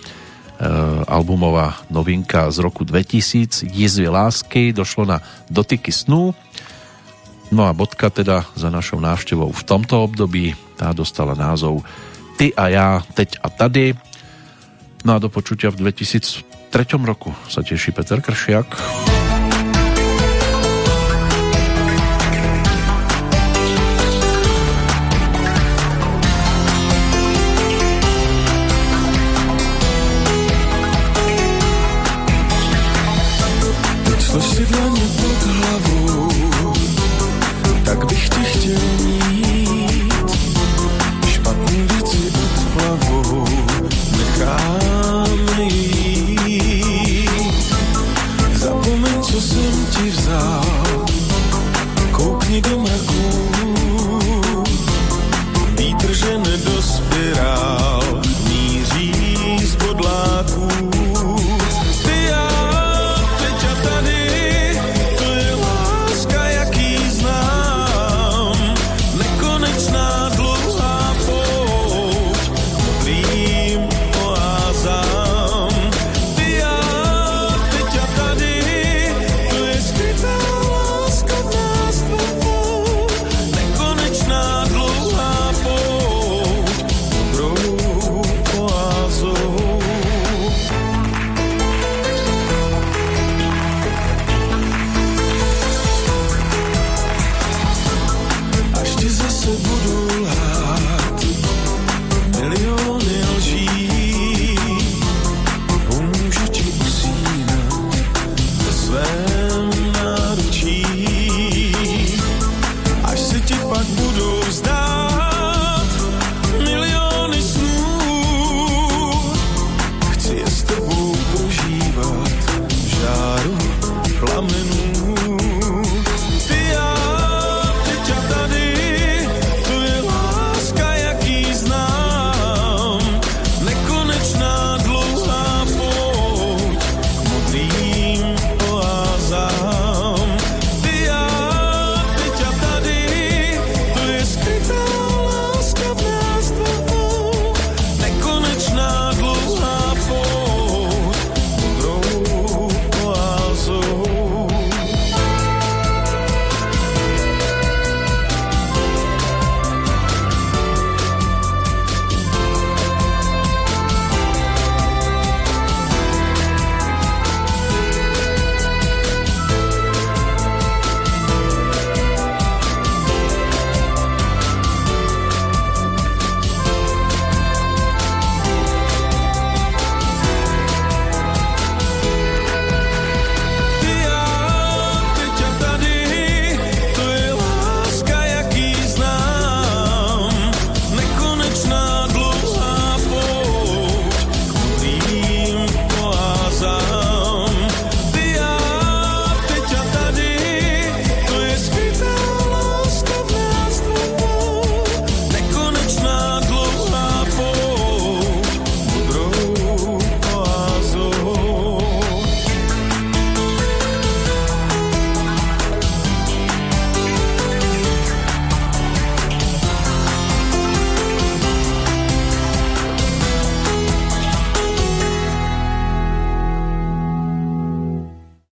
albumová novinka z roku 2000 Jizvy lásky, došlo na Dotyky snu no a bodka teda za našou návštevou v tomto období tá dostala názov Ty a ja, teď a tady. No a do počutia v 2003 roku sa teší Peter Kršiak